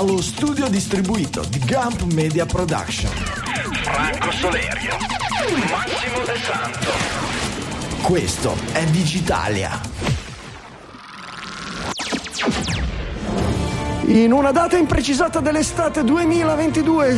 dallo studio distribuito di Gump Media Production. Franco Solerio, Massimo De Santo. Questo è Digitalia. In una data imprecisata dell'estate 2022,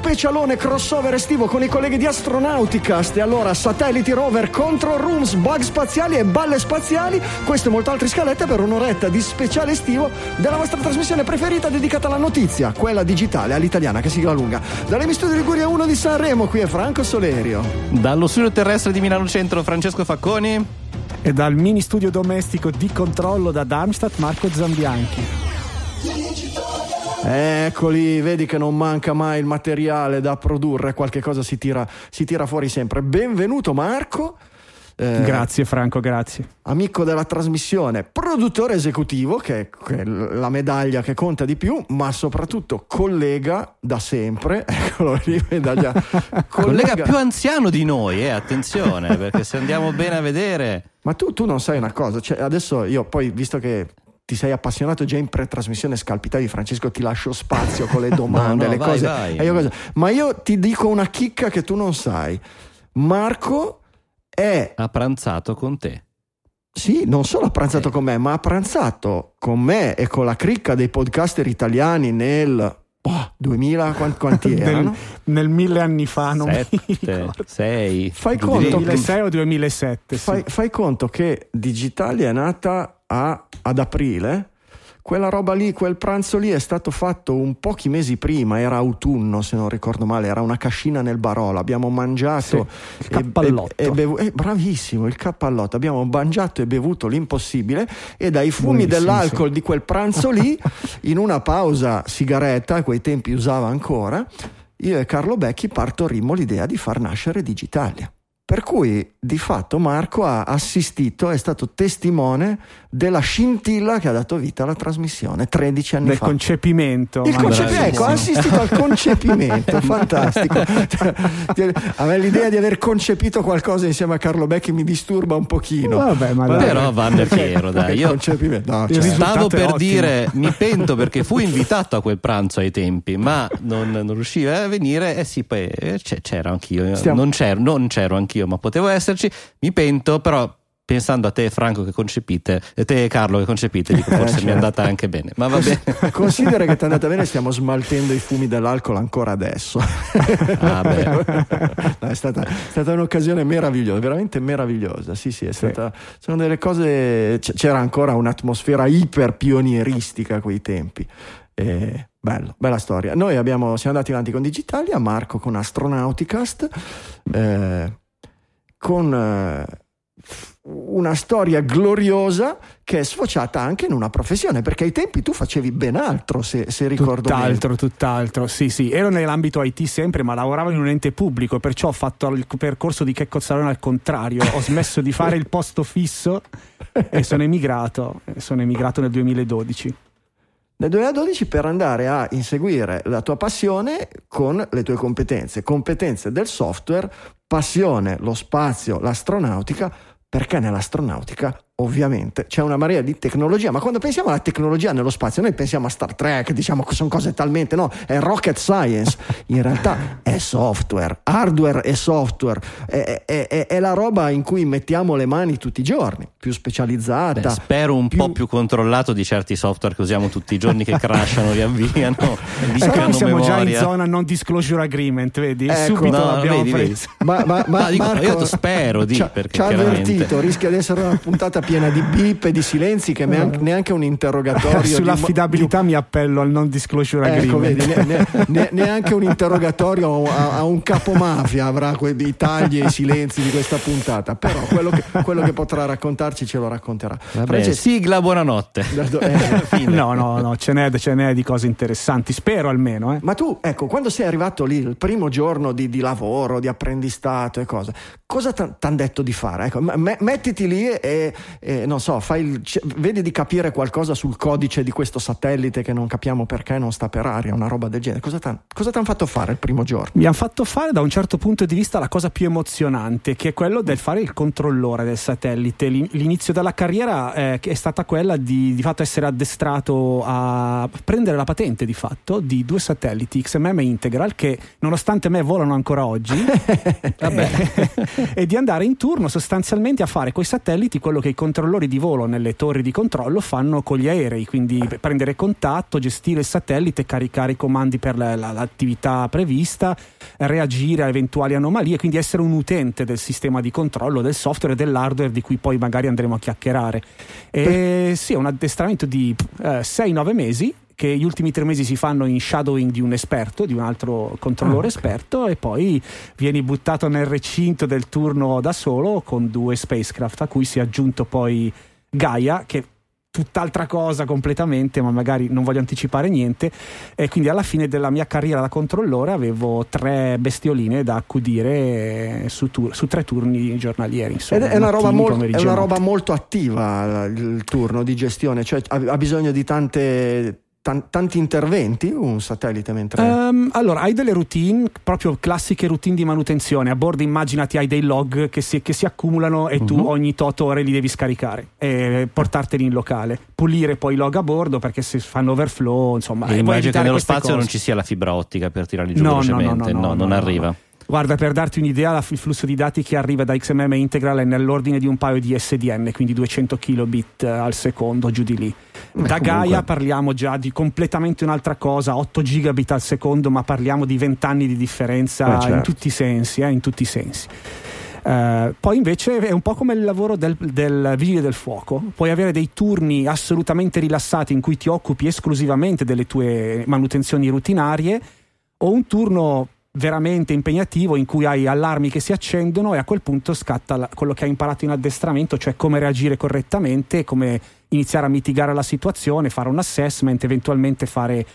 specialone crossover estivo con i colleghi di Astronauticast e allora satelliti, rover, control rooms, bug spaziali e balle spaziali, questo e molte altre scalette per un'oretta di speciale estivo della vostra trasmissione preferita dedicata alla notizia, quella digitale, all'italiana che sigla lunga. Dalle mi studio Liguria 1 di Sanremo, qui è Franco Solerio. Dallo studio terrestre di Milano Centro, Francesco Facconi. E dal mini studio domestico di controllo da Darmstadt, Marco Zambianchi. Eccoli, vedi che non manca mai il materiale da produrre, qualche cosa si tira, si tira fuori sempre. Benvenuto Marco. Eh, grazie Franco, grazie. Amico della trasmissione, produttore esecutivo, che è la medaglia che conta di più, ma soprattutto collega da sempre. Eccolo lì, medaglia. collega, collega più anziano di noi, eh, attenzione, perché se andiamo bene a vedere... Ma tu, tu non sai una cosa, cioè adesso io poi, visto che ti sei appassionato già in pre-trasmissione, scalpitavi Francesco, ti lascio spazio con le domande, no, no, le vai, cose. Vai. Io, ma io ti dico una chicca che tu non sai. Marco è... Ha pranzato con te. Sì, non solo ha pranzato eh. con me, ma ha pranzato con me e con la cricca dei podcaster italiani nel Oh, 2000 quanti, quanti erano? nel, nel mille anni fa, non Sette, sei. Fai conto 2006 o 2007? Fai, sì. fai, conto che Digitalia è nata a, ad aprile, quella roba lì, quel pranzo lì è stato fatto un pochi mesi prima, era autunno se non ricordo male, era una cascina nel Barolo, abbiamo mangiato sì, il cappallotto. E, e, bevu- eh, bravissimo, il cappallotto, abbiamo mangiato e bevuto l'impossibile e dai fumi Buonissimo, dell'alcol sì. di quel pranzo lì, in una pausa sigaretta, a quei tempi usava ancora, io e Carlo Becchi partorimmo l'idea di far nascere Digitalia. Per cui di fatto Marco ha assistito, è stato testimone della scintilla che ha dato vita alla trasmissione 13 anni Del fa. Del concepimento. Il concepi- ecco, ha assistito al concepimento, fantastico. a me l'idea di aver concepito qualcosa insieme a Carlo Becchi mi disturba un pochino. Vabbè, ma dai. Però va Piero, dai. Io no, cioè. stavo per ottimo. dire, mi pento perché fu invitato a quel pranzo ai tempi, ma non, non riusciva a venire. Eh sì, poi eh, c'ero anch'io. Stiamo... Non, c'ero, non c'ero anch'io, ma potevo esserci. Mi pento, però pensando a te Franco che concepite e te Carlo che concepite dico forse certo. mi è andata anche bene ma va bene considera che ti è andata bene stiamo smaltendo i fumi dell'alcol ancora adesso ah, no, è, stata, è, stata, un'occasione meravigliosa veramente meravigliosa sì sì è stata sì. sono delle cose c'era ancora un'atmosfera iper pionieristica a quei tempi e bello, bella storia noi abbiamo, siamo andati avanti con Digitalia Marco con Astronauticast eh, con eh, una storia gloriosa che è sfociata anche in una professione, perché ai tempi tu facevi ben altro, se, se ricordo tutt'altro, bene. Tutt'altro, sì, sì. Ero nell'ambito IT sempre, ma lavoravo in un ente pubblico, perciò ho fatto il percorso di Checco Zalone al contrario. Ho smesso di fare il posto fisso e sono emigrato. Sono emigrato nel 2012 nel 2012 per andare a inseguire la tua passione con le tue competenze, competenze del software, passione, lo spazio, l'astronautica, perché nell'astronautica ovviamente c'è una marea di tecnologia, ma quando pensiamo alla tecnologia nello spazio, noi pensiamo a Star Trek, diciamo che sono cose talmente no, è rocket science, in realtà è software, hardware e software, è, è, è, è, la roba in cui mettiamo le mani tutti i giorni, più specializzata. Beh, spero un più... po' più controllato di certi software che usiamo tutti i giorni che crashano, riavviano. Eh, siamo memoria. già in zona non disclosure agreement, vedi? Ecco, Subito no, l'abbiamo vedi, preso. Ma, ma, ma no, dico, Marco, io spero di, ci ha avvertito, rischia di essere una puntata piena di bip e di silenzi che neanche, neanche un interrogatorio sull'affidabilità di... mi appello al non disclosure ecco, agreement. vedi, ne, ne, neanche un interrogatorio a, a, un capomafia avrà quei tagli e i silenzi di questa puntata però quello che, quello che potrà raccontarci ce lo racconterà. Vabbè, sigla buonanotte. Eh, no no no ce n'è, ce n'è, di cose interessanti spero almeno eh. ma tu ecco quando sei arrivato lì il primo giorno di, di lavoro di apprendistato e cose cosa ti hanno detto di fare? Ecco, mettiti lì e, e non so, il, vedi di capire qualcosa sul codice di questo satellite che non capiamo perché non sta per aria, una roba del genere. Cosa ti hanno fatto fare il primo giorno? Mi hanno fatto fare da un certo punto di vista la cosa più emozionante, che è quello del fare il controllore del satellite. L'inizio della carriera eh, è stata quella di, di fatto essere addestrato a prendere la patente di fatto di due satelliti XMM e Integral che nonostante me volano ancora oggi eh, e di andare in turno sostanzialmente a fare con i satelliti quello che i controllori di volo nelle torri di controllo fanno con gli aerei, quindi prendere contatto, gestire il satellite, caricare i comandi per la, la, l'attività prevista, reagire a eventuali anomalie, quindi essere un utente del sistema di controllo del software e dell'hardware di cui poi magari andremo a chiacchierare. E sì, è un addestramento di eh, 6-9 mesi che gli ultimi tre mesi si fanno in shadowing di un esperto, di un altro controllore ah, okay. esperto, e poi vieni buttato nel recinto del turno da solo con due spacecraft, a cui si è aggiunto poi Gaia, che tutt'altra cosa completamente, ma magari non voglio anticipare niente. E quindi alla fine della mia carriera da controllore avevo tre bestioline da accudire su, tur- su tre turni giornalieri. Insomma, è, una roba, mol- è una roba molto attiva il turno di gestione, cioè ha bisogno di tante tanti interventi un satellite mentre um, allora hai delle routine proprio classiche routine di manutenzione a bordo immaginati hai dei log che si, che si accumulano e uh-huh. tu mhm. ogni tot ore li devi scaricare e portarteli in locale pulire poi i log a bordo perché se fanno overflow insomma e immagino che nello spazio cose. non ci sia la fibra ottica per tirarli giù no, velocemente no, no, no, no non arriva Guarda, per darti un'idea, il flusso di dati che arriva da XMM Integral è nell'ordine di un paio di SDN, quindi 200 kilobit al secondo, giù di lì. Beh, da Gaia comunque... parliamo già di completamente un'altra cosa, 8 gigabit al secondo, ma parliamo di 20 anni di differenza Beh, certo. in tutti i sensi, eh, in tutti i sensi. Uh, poi invece è un po' come il lavoro del, del, vigile del fuoco, puoi avere dei turni assolutamente rilassati in cui ti occupi esclusivamente delle tue manutenzioni rutinarie o un turno veramente impegnativo in cui hai allarmi che si accendono e a quel punto scatta quello che hai imparato in addestramento, cioè come reagire correttamente, come iniziare a mitigare la situazione, fare un assessment, eventualmente fare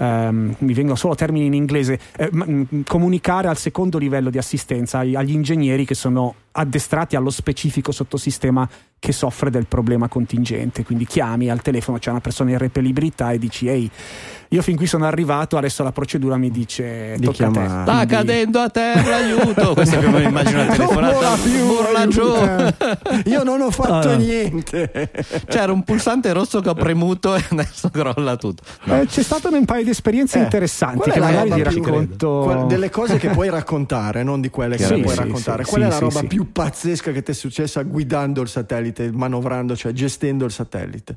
Um, mi vengono solo termini in inglese, eh, m- comunicare al secondo livello di assistenza agli ingegneri che sono addestrati allo specifico sottosistema che soffre del problema contingente. Quindi chiami al telefono, c'è una persona in repelibilità e dici ehi io fin qui sono arrivato, adesso la procedura mi dice Di tocca a te. Sta Quindi... cadendo a terra, aiuto. Questo è più o meno immagino la telefonata. Urla giù. Io non ho fatto ah. niente. C'era un pulsante rosso che ho premuto e adesso crolla tutto. No. Eh, c'è stato un paio di esperienze eh, interessanti che magari ti racconto. Qual, delle cose che puoi raccontare, non di quelle che sì, puoi sì, raccontare. Sì, Qual è la roba più pazzesca che ti è successa guidando il satellite, manovrando, cioè gestendo il satellite?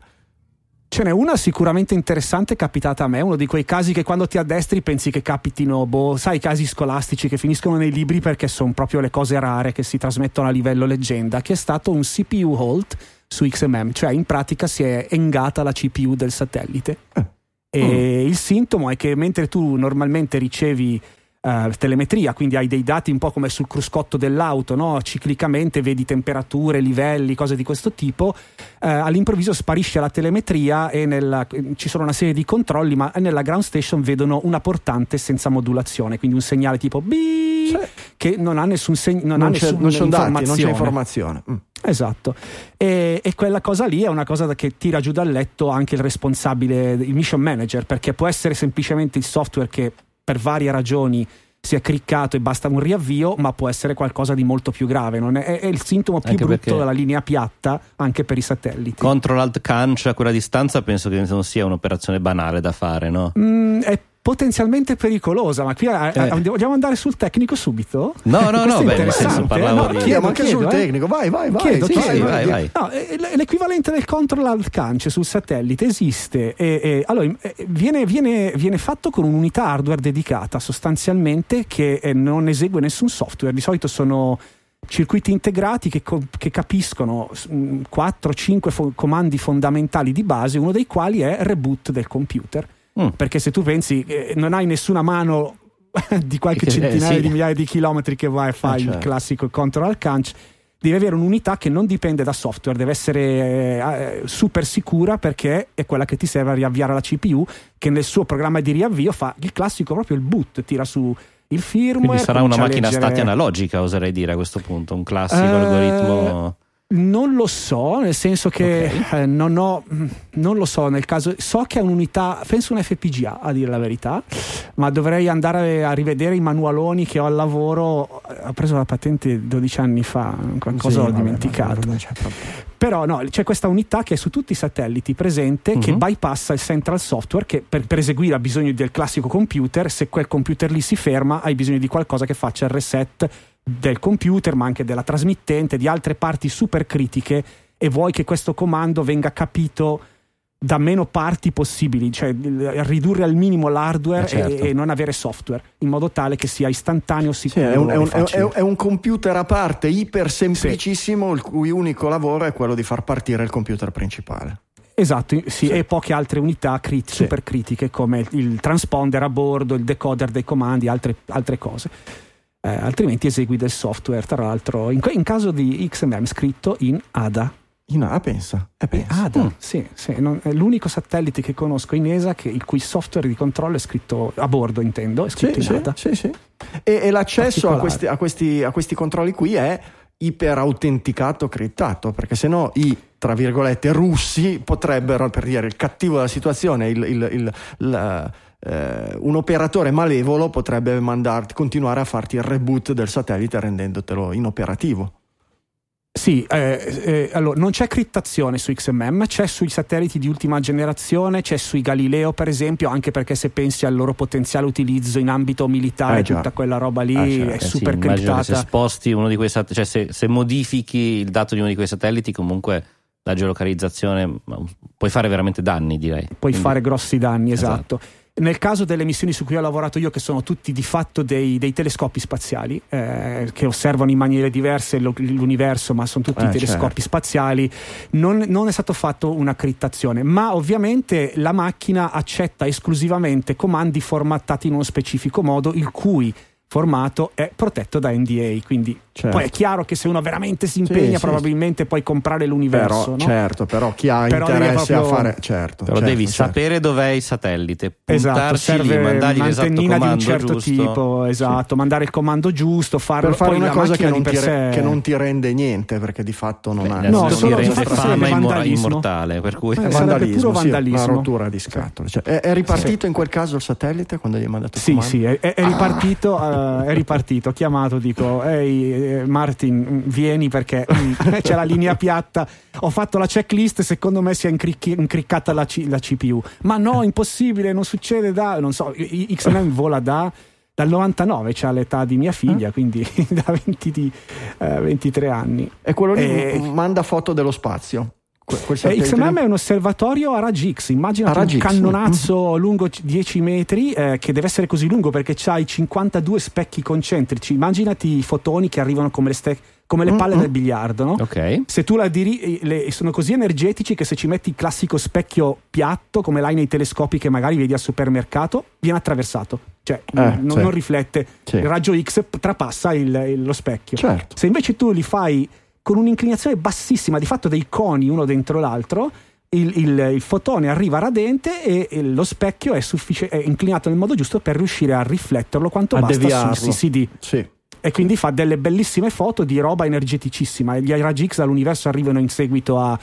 Ce n'è una sicuramente interessante capitata a me, uno di quei casi che quando ti addestri pensi che capitino, boh, sai, i casi scolastici che finiscono nei libri perché sono proprio le cose rare che si trasmettono a livello leggenda, che è stato un CPU halt su XMM, cioè in pratica si è engata la CPU del satellite. Eh. E mm. il sintomo è che mentre tu normalmente ricevi Uh, telemetria, quindi hai dei dati un po' come sul cruscotto dell'auto, no? ciclicamente vedi temperature, livelli, cose di questo tipo. Uh, all'improvviso sparisce la telemetria e nella, ci sono una serie di controlli, ma nella ground station vedono una portante senza modulazione, quindi un segnale tipo B cioè, che non ha nessun segno, non, non, ha nessun non, non c'è informazione. Mm. Esatto, e, e, quella cosa lì è una cosa che tira giù dal letto anche il responsabile, il mission manager, perché può essere semplicemente il software che per varie ragioni si è criccato e basta un riavvio, ma può essere qualcosa di molto più grave. È, è, il sintomo più anche brutto della linea piatta anche per i satelliti. Control Alt Canch a quella distanza penso che non sia un'operazione banale da fare, no? Mm, è potenzialmente pericolosa. Ma qui eh, eh. vogliamo andare sul tecnico subito? No, no, no, beh, nel senso parlavo no, di... chiedo, anche chiedo, sul eh. tecnico. Vai, vai, vai. Chiedo, sì, chiedo, sì, vai, vai. No, l'equivalente del control alt cance sul satellite esiste e, e allora, viene, viene, viene, fatto con un'unità hardware dedicata sostanzialmente che non esegue nessun software. Di solito sono circuiti integrati che, che capiscono 4-5 fo- comandi fondamentali di base, uno dei quali è reboot del computer Mm. Perché se tu pensi, eh, non hai nessuna mano di qualche eh, centinaia sì. di migliaia di chilometri che vai a fare eh, certo. il classico control canch devi avere un'unità che non dipende da software, deve essere eh, super sicura perché è quella che ti serve a riavviare la CPU, che nel suo programma di riavvio fa il classico proprio il boot, tira su il firmware. Quindi sarà una macchina leggere... stati analogica, oserei dire a questo punto, un classico uh, algoritmo. Non lo so, nel senso che okay. eh, non ho, non lo so, nel caso, so che è un'unità, penso un FPGA a dire la verità, ma dovrei andare a rivedere i manualoni che ho al lavoro, ho preso la patente 12 anni fa, qualcosa sì, ho dimenticato. Vabbè, Però no, c'è questa unità che è su tutti i satelliti presente, uh-huh. che mhm. bypassa il central software, che per, per eseguire ha bisogno del classico computer, se quel computer lì si ferma hai bisogno di qualcosa che faccia il reset del computer, ma anche della trasmittente, di altre parti super critiche e vuoi che questo comando venga capito da meno parti possibili, cioè ridurre al minimo l'hardware eh certo. e, e, non avere software, in modo tale che sia istantaneo, sicuro. Sì, è, un, è, un, è, è, un, computer a parte, iper semplicissimo, sì. il cui unico lavoro è quello di far partire il computer principale. Esatto, sì, sì. e poche altre unità crit- super critiche come il transponder a bordo, il decoder dei comandi, altre, altre cose eh, altrimenti esegui del software, tra l'altro, in, in, caso di XMM scritto in ADA. In ADA, pensa. Eh, pensa. ADA, mm. sì, sì non, è l'unico satellite che conosco in ESA che, il cui software di controllo è scritto a bordo, intendo, è scritto sì, in ADA. Sì, sì. E, e l'accesso a questi, a, questi, a questi controlli qui è iperautenticato, criptato, perché se no i tra virgolette russi potrebbero, per dire il cattivo della situazione, il, il, il, il eh, un operatore malevolo potrebbe mandarti, continuare a farti il reboot del satellite rendendotelo inoperativo. Sì, eh, eh, allora non c'è criptazione su XMM, c'è sui satelliti di ultima generazione, c'è sui Galileo per esempio, anche perché se pensi al loro potenziale utilizzo in ambito militare, eh, tutta quella roba lì ah, certo. è super sì, criptata. Se sposti uno di quei satelliti, cioè se, se, modifichi il dato di uno di quei satelliti, comunque la geolocalizzazione puoi fare veramente danni, direi. Puoi Quindi, fare grossi danni, esatto. esatto. Nel caso delle missioni su cui ho lavorato io, che sono tutti di fatto dei, dei telescopi spaziali, eh, che osservano in maniere diverse l'universo, ma sono tutti eh, telescopi certo. spaziali, non, non, è stato fatto una crittazione, ma ovviamente la macchina accetta esclusivamente comandi formattati in uno specifico modo, il cui formato è protetto da NDA, quindi Certo. Poi è chiaro che se uno veramente si impegna, sì, probabilmente sì. puoi comprare l'universo. Però, no? Certo, però chi ha però interesse proprio... a fare. Certo, però certo, devi certo. sapere dov'è il satellite, esatto, serve lì, mandargli l'esatto di un certo giusto. tipo, esatto, sì. mandare il comando giusto, farlo per fare una cosa che non, re- sé... che non, ti rende niente, perché di fatto non Beh, ha. No, solo ti rende fama immortale. Per cui... Eh, vandalismo, puro vandalismo. Sì, una rottura di scatole. Cioè, è, è, ripartito in quel caso il satellite quando gli hai mandato il Sì, sì, è, è ripartito. È ripartito. Ho chiamato, dico, ehi eh, Martin vieni perché mm, c'è la linea piatta, ho fatto la checklist, secondo me si è incricchi, incriccata la, C, la, CPU. Ma no, impossibile, non succede da, non so, XMM vola da dal 99 c'ha l'età di mia figlia, eh? quindi da 20 di, eh, 23 anni. E quello lì e... manda foto dello spazio. Eh, XMM è un osservatorio a raggi X, immagina un cannonazzo mm. lungo 10 metri eh, che deve essere così lungo perché c'hai 52 specchi concentrici. Immaginati i fotoni che arrivano come le, ste- come le palle mm-hmm. del biliardo, no? Okay. Se tu la diri, le, sono così energetici che se ci metti il classico specchio piatto, come l'hai nei telescopi che magari vedi al supermercato, viene attraversato. Cioè, eh, non, sì. non, riflette. Sì. Il raggio X trapassa il, il, lo specchio. Certo. Se invece tu li fai con un'inclinazione bassissima, di fatto dei coni uno dentro l'altro, il, il, il fotone arriva radente e, e lo specchio è, suffic- è, inclinato nel modo giusto per riuscire a rifletterlo quanto a basta deviarlo. sul CCD. Sì. E quindi fa delle bellissime foto di roba energeticissima. Gli raggi X dall'universo arrivano in seguito a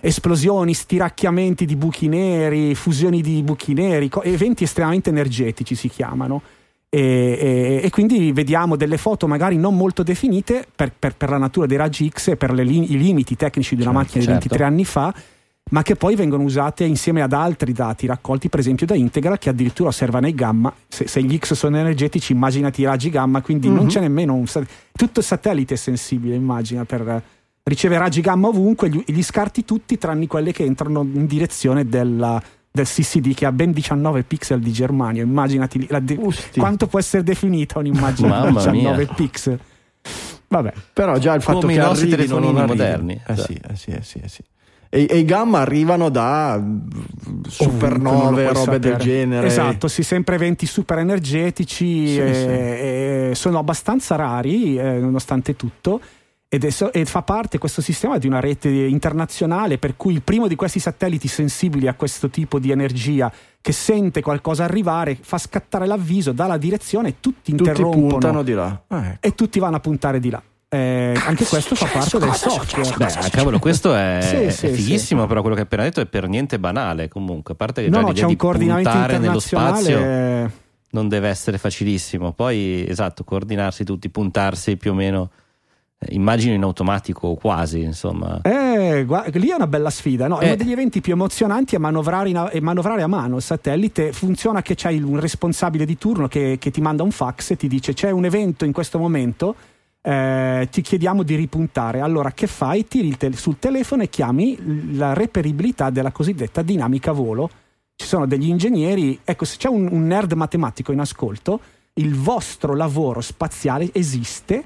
esplosioni, stiracchiamenti di buchi neri, fusioni di buchi neri, eventi estremamente energetici si chiamano. E, e, e, quindi vediamo delle foto magari non molto definite per, per, per la natura dei raggi X e per li, i limiti tecnici di una certo, macchina di certo. 23 anni fa, ma che poi vengono usate insieme ad altri dati raccolti per esempio da Integra che addirittura osservano i gamma. Se, se gli X sono energetici, immaginati i raggi gamma, quindi mm-hmm. non mhm. c'è nemmeno un tutto il satellite è sensibile, immagina, per ricevere raggi gamma ovunque, gli, gli scarti tutti tranne quelle che entrano in direzione della del CCD che ha ben 19 pixel di germanio. Immaginati de- quanto può essere definita un'immagine di 19 mia. pixel. Vabbè. Però già il fatto Come che i nostri telefonini moderni. Eh sì, eh sì, eh sì, eh sì. E, e, i gamma arrivano da supernove, robe sapere. del genere. Esatto, sì, sempre eventi super energetici. Sì, e, sì. E sono abbastanza rari, eh, nonostante tutto ed è, e fa parte questo sistema di una rete internazionale per cui il primo di questi satelliti sensibili a questo tipo di energia che sente qualcosa arrivare fa scattare l'avviso dà la direzione e tutti interrompono tutti puntano di là ah, ecco. e tutti vanno a puntare di là Eh, anche questo fa parte del software. Beh, cavolo, questo è, sì, sì, è fighissimo, sì. però quello che hai appena detto è per niente banale. Comunque, a parte che no, no, c'è un coordinamento nello spazio non deve essere facilissimo. Poi, esatto, coordinarsi tutti, puntarsi più o meno eh, immagino in automatico quasi insomma eh, guarda, lì è una bella sfida no? è eh. uno degli eventi più manovrare, in, manovrare, manovrare a mano il satellite funziona che c'hai un responsabile di turno che, che, ti manda un fax e ti dice c'è un evento in questo momento eh, ti chiediamo di ripuntare allora che fai? tiri te- sul telefono e chiami la reperibilità della cosiddetta dinamica volo ci sono degli ingegneri ecco se c'è un, un nerd matematico in ascolto il vostro lavoro spaziale esiste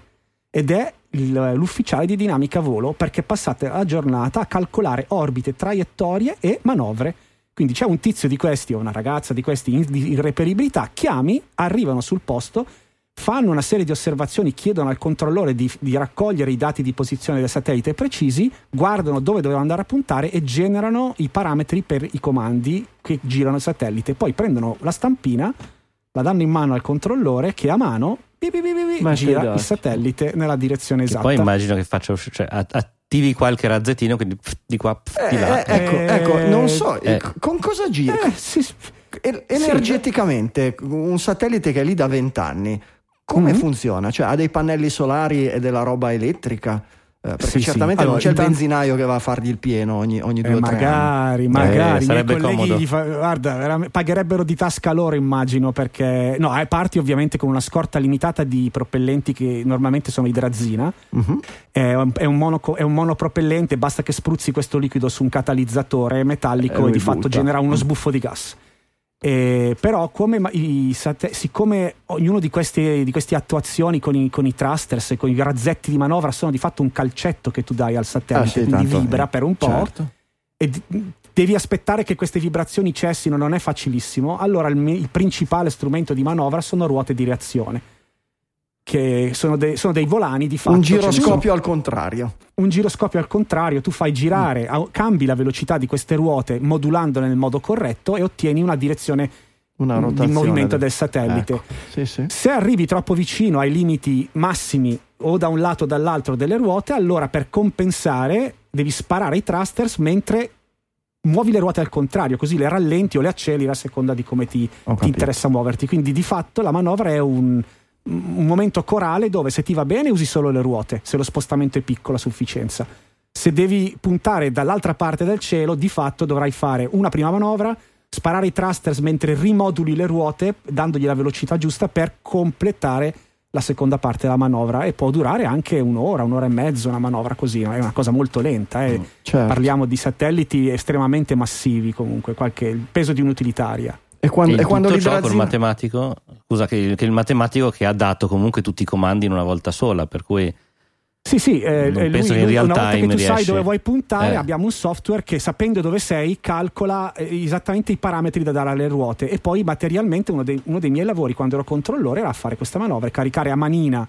ed è l'ufficiale di dinamica volo perché passate la giornata a calcolare orbite, traiettorie e manovre. Quindi c'è un tizio di questi o una ragazza di questi in, di irreperibilità, chiami, arrivano sul posto, fanno una serie di osservazioni, chiedono al controllore di, di, raccogliere i dati di posizione del satellite precisi, guardano dove dovevano andare a puntare e generano i parametri per i comandi che girano il satellite. Poi prendono la stampina, la danno in mano al controllore che a mano bi, bi, bi, gira il satellite nella direzione esatta. Che poi immagino che faccia cioè, attivi qualche razzettino, quindi pff, di qua, pff, eh, di là. Eh, ecco, ecco, non so, eh. con cosa gira? Eh, sì, energeticamente, un satellite che è lì da vent'anni, come mm-hmm. funziona? Cioè ha dei pannelli solari e della roba elettrica? Eh, perché sì, certamente sì. Allora, non c'è il benzinaio che va a fargli il pieno ogni, ogni due o eh, tre magari, anni. Magari, eh, sarebbe comodo. Fa, guarda, pagherebbero di tasca loro, immagino, perché no, eh, parti ovviamente con una scorta limitata di propellenti che normalmente sono idrazina. Uh-huh. È, è, un mono, è, un monopropellente, basta che spruzzi questo liquido su un catalizzatore metallico e, e di fatto genera uno sbuffo di gas. Eh, però come i, siccome ognuno di queste, di queste attuazioni con i, con i, thrusters e con i razzetti di manovra sono di fatto un calcetto che tu dai al satellite, ah, sì, quindi tanto, vibra per un po', certo. e devi aspettare che queste vibrazioni cessino, non è facilissimo, allora il, il principale strumento di manovra sono ruote di reazione che sono, de- sono, dei volani di fatto. Un giroscopio al contrario. Un giroscopio al contrario, tu fai girare, mm. cambi la velocità di queste ruote modulandole nel modo corretto e ottieni una direzione una di movimento del, del satellite. Ecco. Sì, sì. Se arrivi troppo vicino ai limiti massimi o da un lato o dall'altro delle ruote, allora per compensare devi sparare i thrusters mentre muovi le ruote al contrario, così le rallenti o le acceleri a seconda di come ti, ti interessa muoverti. Quindi di fatto la manovra è un un momento corale dove se ti va bene usi solo le ruote, se lo spostamento è piccolo a sufficienza. Se devi puntare dall'altra parte del cielo, di fatto dovrai fare una prima manovra, sparare i thrusters mentre rimoduli le ruote, dandogli la velocità giusta per completare la seconda parte della manovra e può durare anche un'ora, un'ora e mezzo una manovra così, è una cosa molto lenta. Eh. Mm, certo. Parliamo di satelliti estremamente massivi comunque, qualche, il peso di un'utilitaria. E quando, e quando tutto ciò col matematico, scusa, che, che, il matematico che ha dato comunque tutti i comandi in una volta sola, per cui... Sì, sì, eh, lui, penso che in real una volta che tu riesce... sai dove vuoi puntare, eh. abbiamo un software che sapendo dove sei calcola eh, esattamente i parametri da dare alle ruote e poi materialmente uno dei, uno dei miei lavori quando ero controllore era fare questa manovra, caricare a manina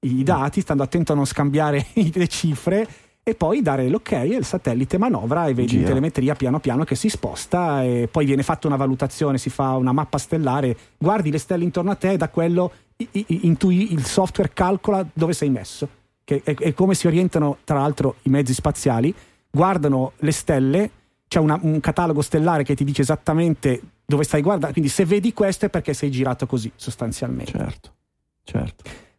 i dati, stando attento a non scambiare le cifre e poi dare l'ok e il satellite manovra e vedi in telemetria piano piano che si sposta e poi viene fatta una valutazione, si fa una mappa stellare, guardi le stelle intorno a te e da quello intui, il software calcola dove sei messo, che è, è, come si orientano tra l'altro i mezzi spaziali, guardano le stelle, c'è una, un catalogo stellare che ti dice esattamente dove stai guardando, quindi se vedi questo è perché sei girato così sostanzialmente. Certo, certo.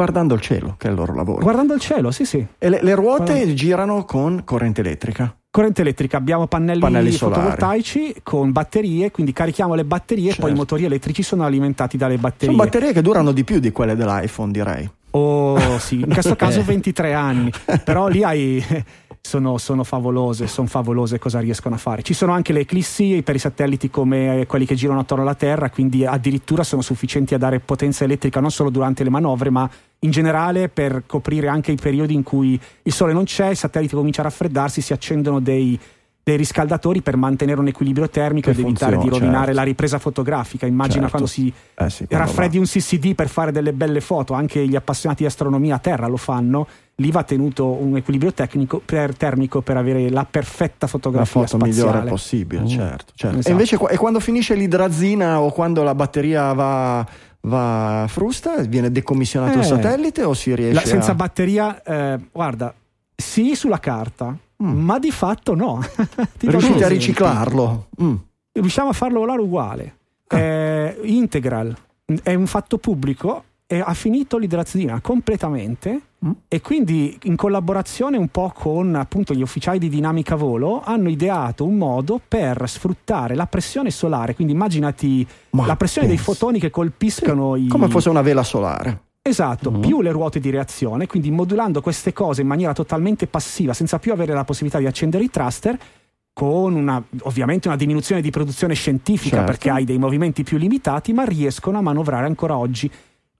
Guardando il cielo, che è il loro lavoro. Guardando il cielo, sì, sì. E le, le ruote Guardando... girano con corrente elettrica. Corrente elettrica, abbiamo pannelli, pannelli fotovoltaici con batterie, quindi carichiamo le batterie certo. e poi i motori elettrici sono alimentati dalle batterie. Sono batterie che durano di più di quelle dell'iPhone, direi. Oh sì, in questo caso 23 anni, però lì hai sono, sono, favolose, sono favolose cosa riescono a fare. Ci sono anche le eclissi per i satelliti come quelli che girano attorno alla Terra, quindi addirittura sono sufficienti a dare potenza elettrica non solo durante le manovre, ma in generale per coprire anche i periodi in cui il Sole non c'è, il satellite comincia a raffreddarsi, si accendono dei, dei riscaldatori per mantenere un equilibrio termico ed evitare di rovinare certo. la ripresa fotografica. Immagina certo. quando si eh sì, quando raffreddi va. un CCD per fare delle belle foto, anche gli appassionati di astronomia a terra lo fanno lì va tenuto un equilibrio tecnico per, termico per avere la perfetta fotografia la foto spaziale. migliore possibile, mm. certo, certo. Esatto. E invece e quando finisce l'idrazina o quando la batteria va va frusta, viene decommissionato eh, il satellite o si riesce la, senza a... batteria, eh, guarda, sì sulla carta, mm. ma di fatto no. Riuscite a riciclarlo? Mm. Riusciamo a farlo volare uguale. Ah. Eh, integral è un fatto pubblico ha finito l'idrazina completamente mm. e quindi in collaborazione un po' con appunto gli ufficiali di dinamica volo hanno ideato un modo per sfruttare la pressione solare, quindi immaginati Ma la pressione pensi. dei fotoni che colpiscono sì, i... come fosse una vela solare. Esatto, mm. più le ruote di reazione, quindi modulando queste cose in maniera totalmente passiva, senza più avere la possibilità di accendere i thruster, con una, ovviamente una diminuzione di produzione scientifica certo. perché hai dei movimenti più limitati, ma riescono a manovrare ancora oggi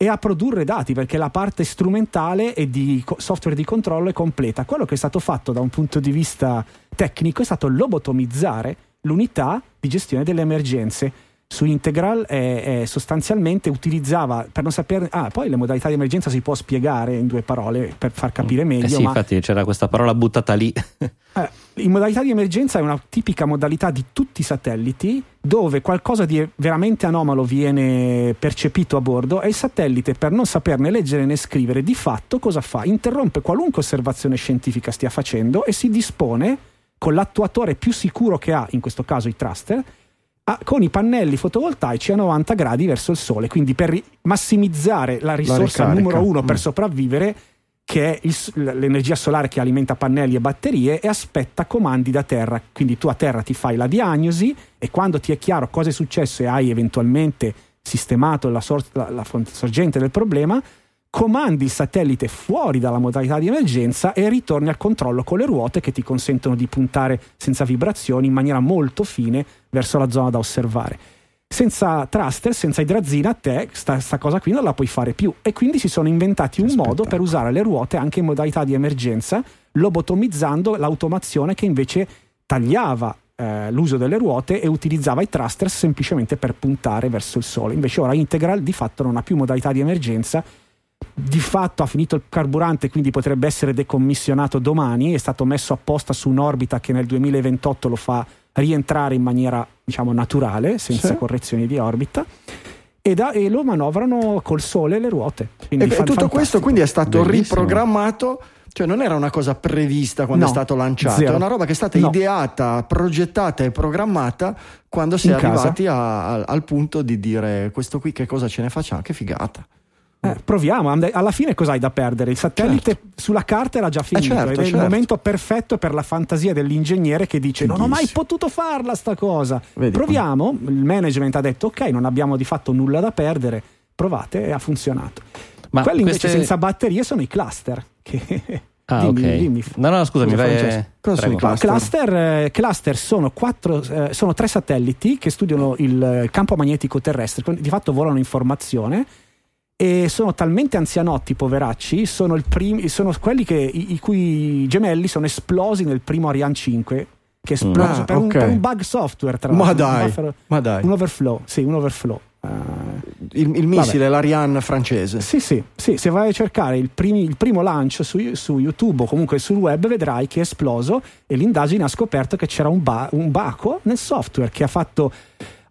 e a produrre dati perché la parte strumentale e di software di controllo è completa. Quello che è stato fatto da un punto di vista tecnico è stato lobotomizzare l'unità di gestione delle emergenze. Su Integral è, è sostanzialmente utilizzava per non sapere. Ah, poi le modalità di emergenza si può spiegare in due parole per far capire meglio. Eh sì, ma... infatti c'era questa parola buttata lì. eh, in modalità di emergenza è una tipica modalità di tutti i satelliti dove qualcosa di veramente anomalo viene percepito a bordo e il satellite per non saperne leggere né scrivere di fatto cosa fa? Interrompe qualunque osservazione scientifica stia facendo e si dispone con l'attuatore più sicuro che ha, in questo caso i thruster, a, con i pannelli fotovoltaici a 90 gradi verso il sole, quindi per massimizzare la risorsa la numero uno per mm. sopravvivere che è il, l'energia solare che alimenta pannelli e batterie e aspetta comandi da terra. Quindi tu a terra ti fai la diagnosi e quando ti è chiaro cosa è successo e hai eventualmente sistemato la, sor- la, la sorgente del problema, comandi il satellite fuori dalla modalità di emergenza e ritorni al controllo con le ruote che ti consentono di puntare senza vibrazioni in maniera molto fine verso la zona da osservare senza thruster, senza idrazina, te sta, sta, cosa qui non la puoi fare più. E quindi si sono inventati un Aspetta. modo per usare le ruote anche in modalità di emergenza, lobotomizzando l'automazione che invece tagliava eh, l'uso delle ruote e utilizzava i thruster semplicemente per puntare verso il sole. Invece ora Integral di fatto non ha più modalità di emergenza. Di fatto ha finito il carburante, quindi potrebbe essere decommissionato domani. È stato messo apposta su un'orbita che nel 2028 lo fa rientrare in maniera diciamo naturale, senza sì. correzioni di orbita. E, da, e, lo manovrano col sole le ruote. e, e tutto fantastico. questo quindi è stato Bellissimo. riprogrammato. Cioè non era una cosa prevista quando no, è stato lanciato, zero. è una roba che è stata no. ideata, progettata e programmata quando si è arrivati a, a, al punto di dire questo qui che cosa ce ne facciamo, che figata. Eh, proviamo, alla fine cosa hai da perdere? Il satellite certo. sulla carta era già finito eh certo, ed è certo. il momento perfetto per la fantasia dell'ingegnere che dice non ho mai potuto farla sta cosa. Vedi Proviamo, come... il management ha detto ok, non abbiamo di fatto nulla da perdere, provate e ha funzionato. Ma Quelli queste... invece senza batterie sono i cluster che... Ah, dimmi, ok. Dimmi. No, no, scusami, vai. Cosa sono i cluster? Cluster, eh, cluster sono, quattro, eh, sono tre satelliti che studiano il campo magnetico terrestre, di fatto volano informazione e sono talmente anzianotti, poveracci, sono, prim- sono quelli che, i-, i, cui gemelli sono esplosi nel primo Ariane 5 che è esploso ah, per, okay. un, per, un, bug software tra ma dai, un, buffer, ma dai. un overflow sì un overflow uh, il, il missile, vabbè. l'Ariane francese sì, sì, sì, se vai a cercare il, primi, il primo lancio su, su, YouTube o comunque sul web vedrai che è esploso e l'indagine ha scoperto che c'era un, ba- un baco nel software che ha fatto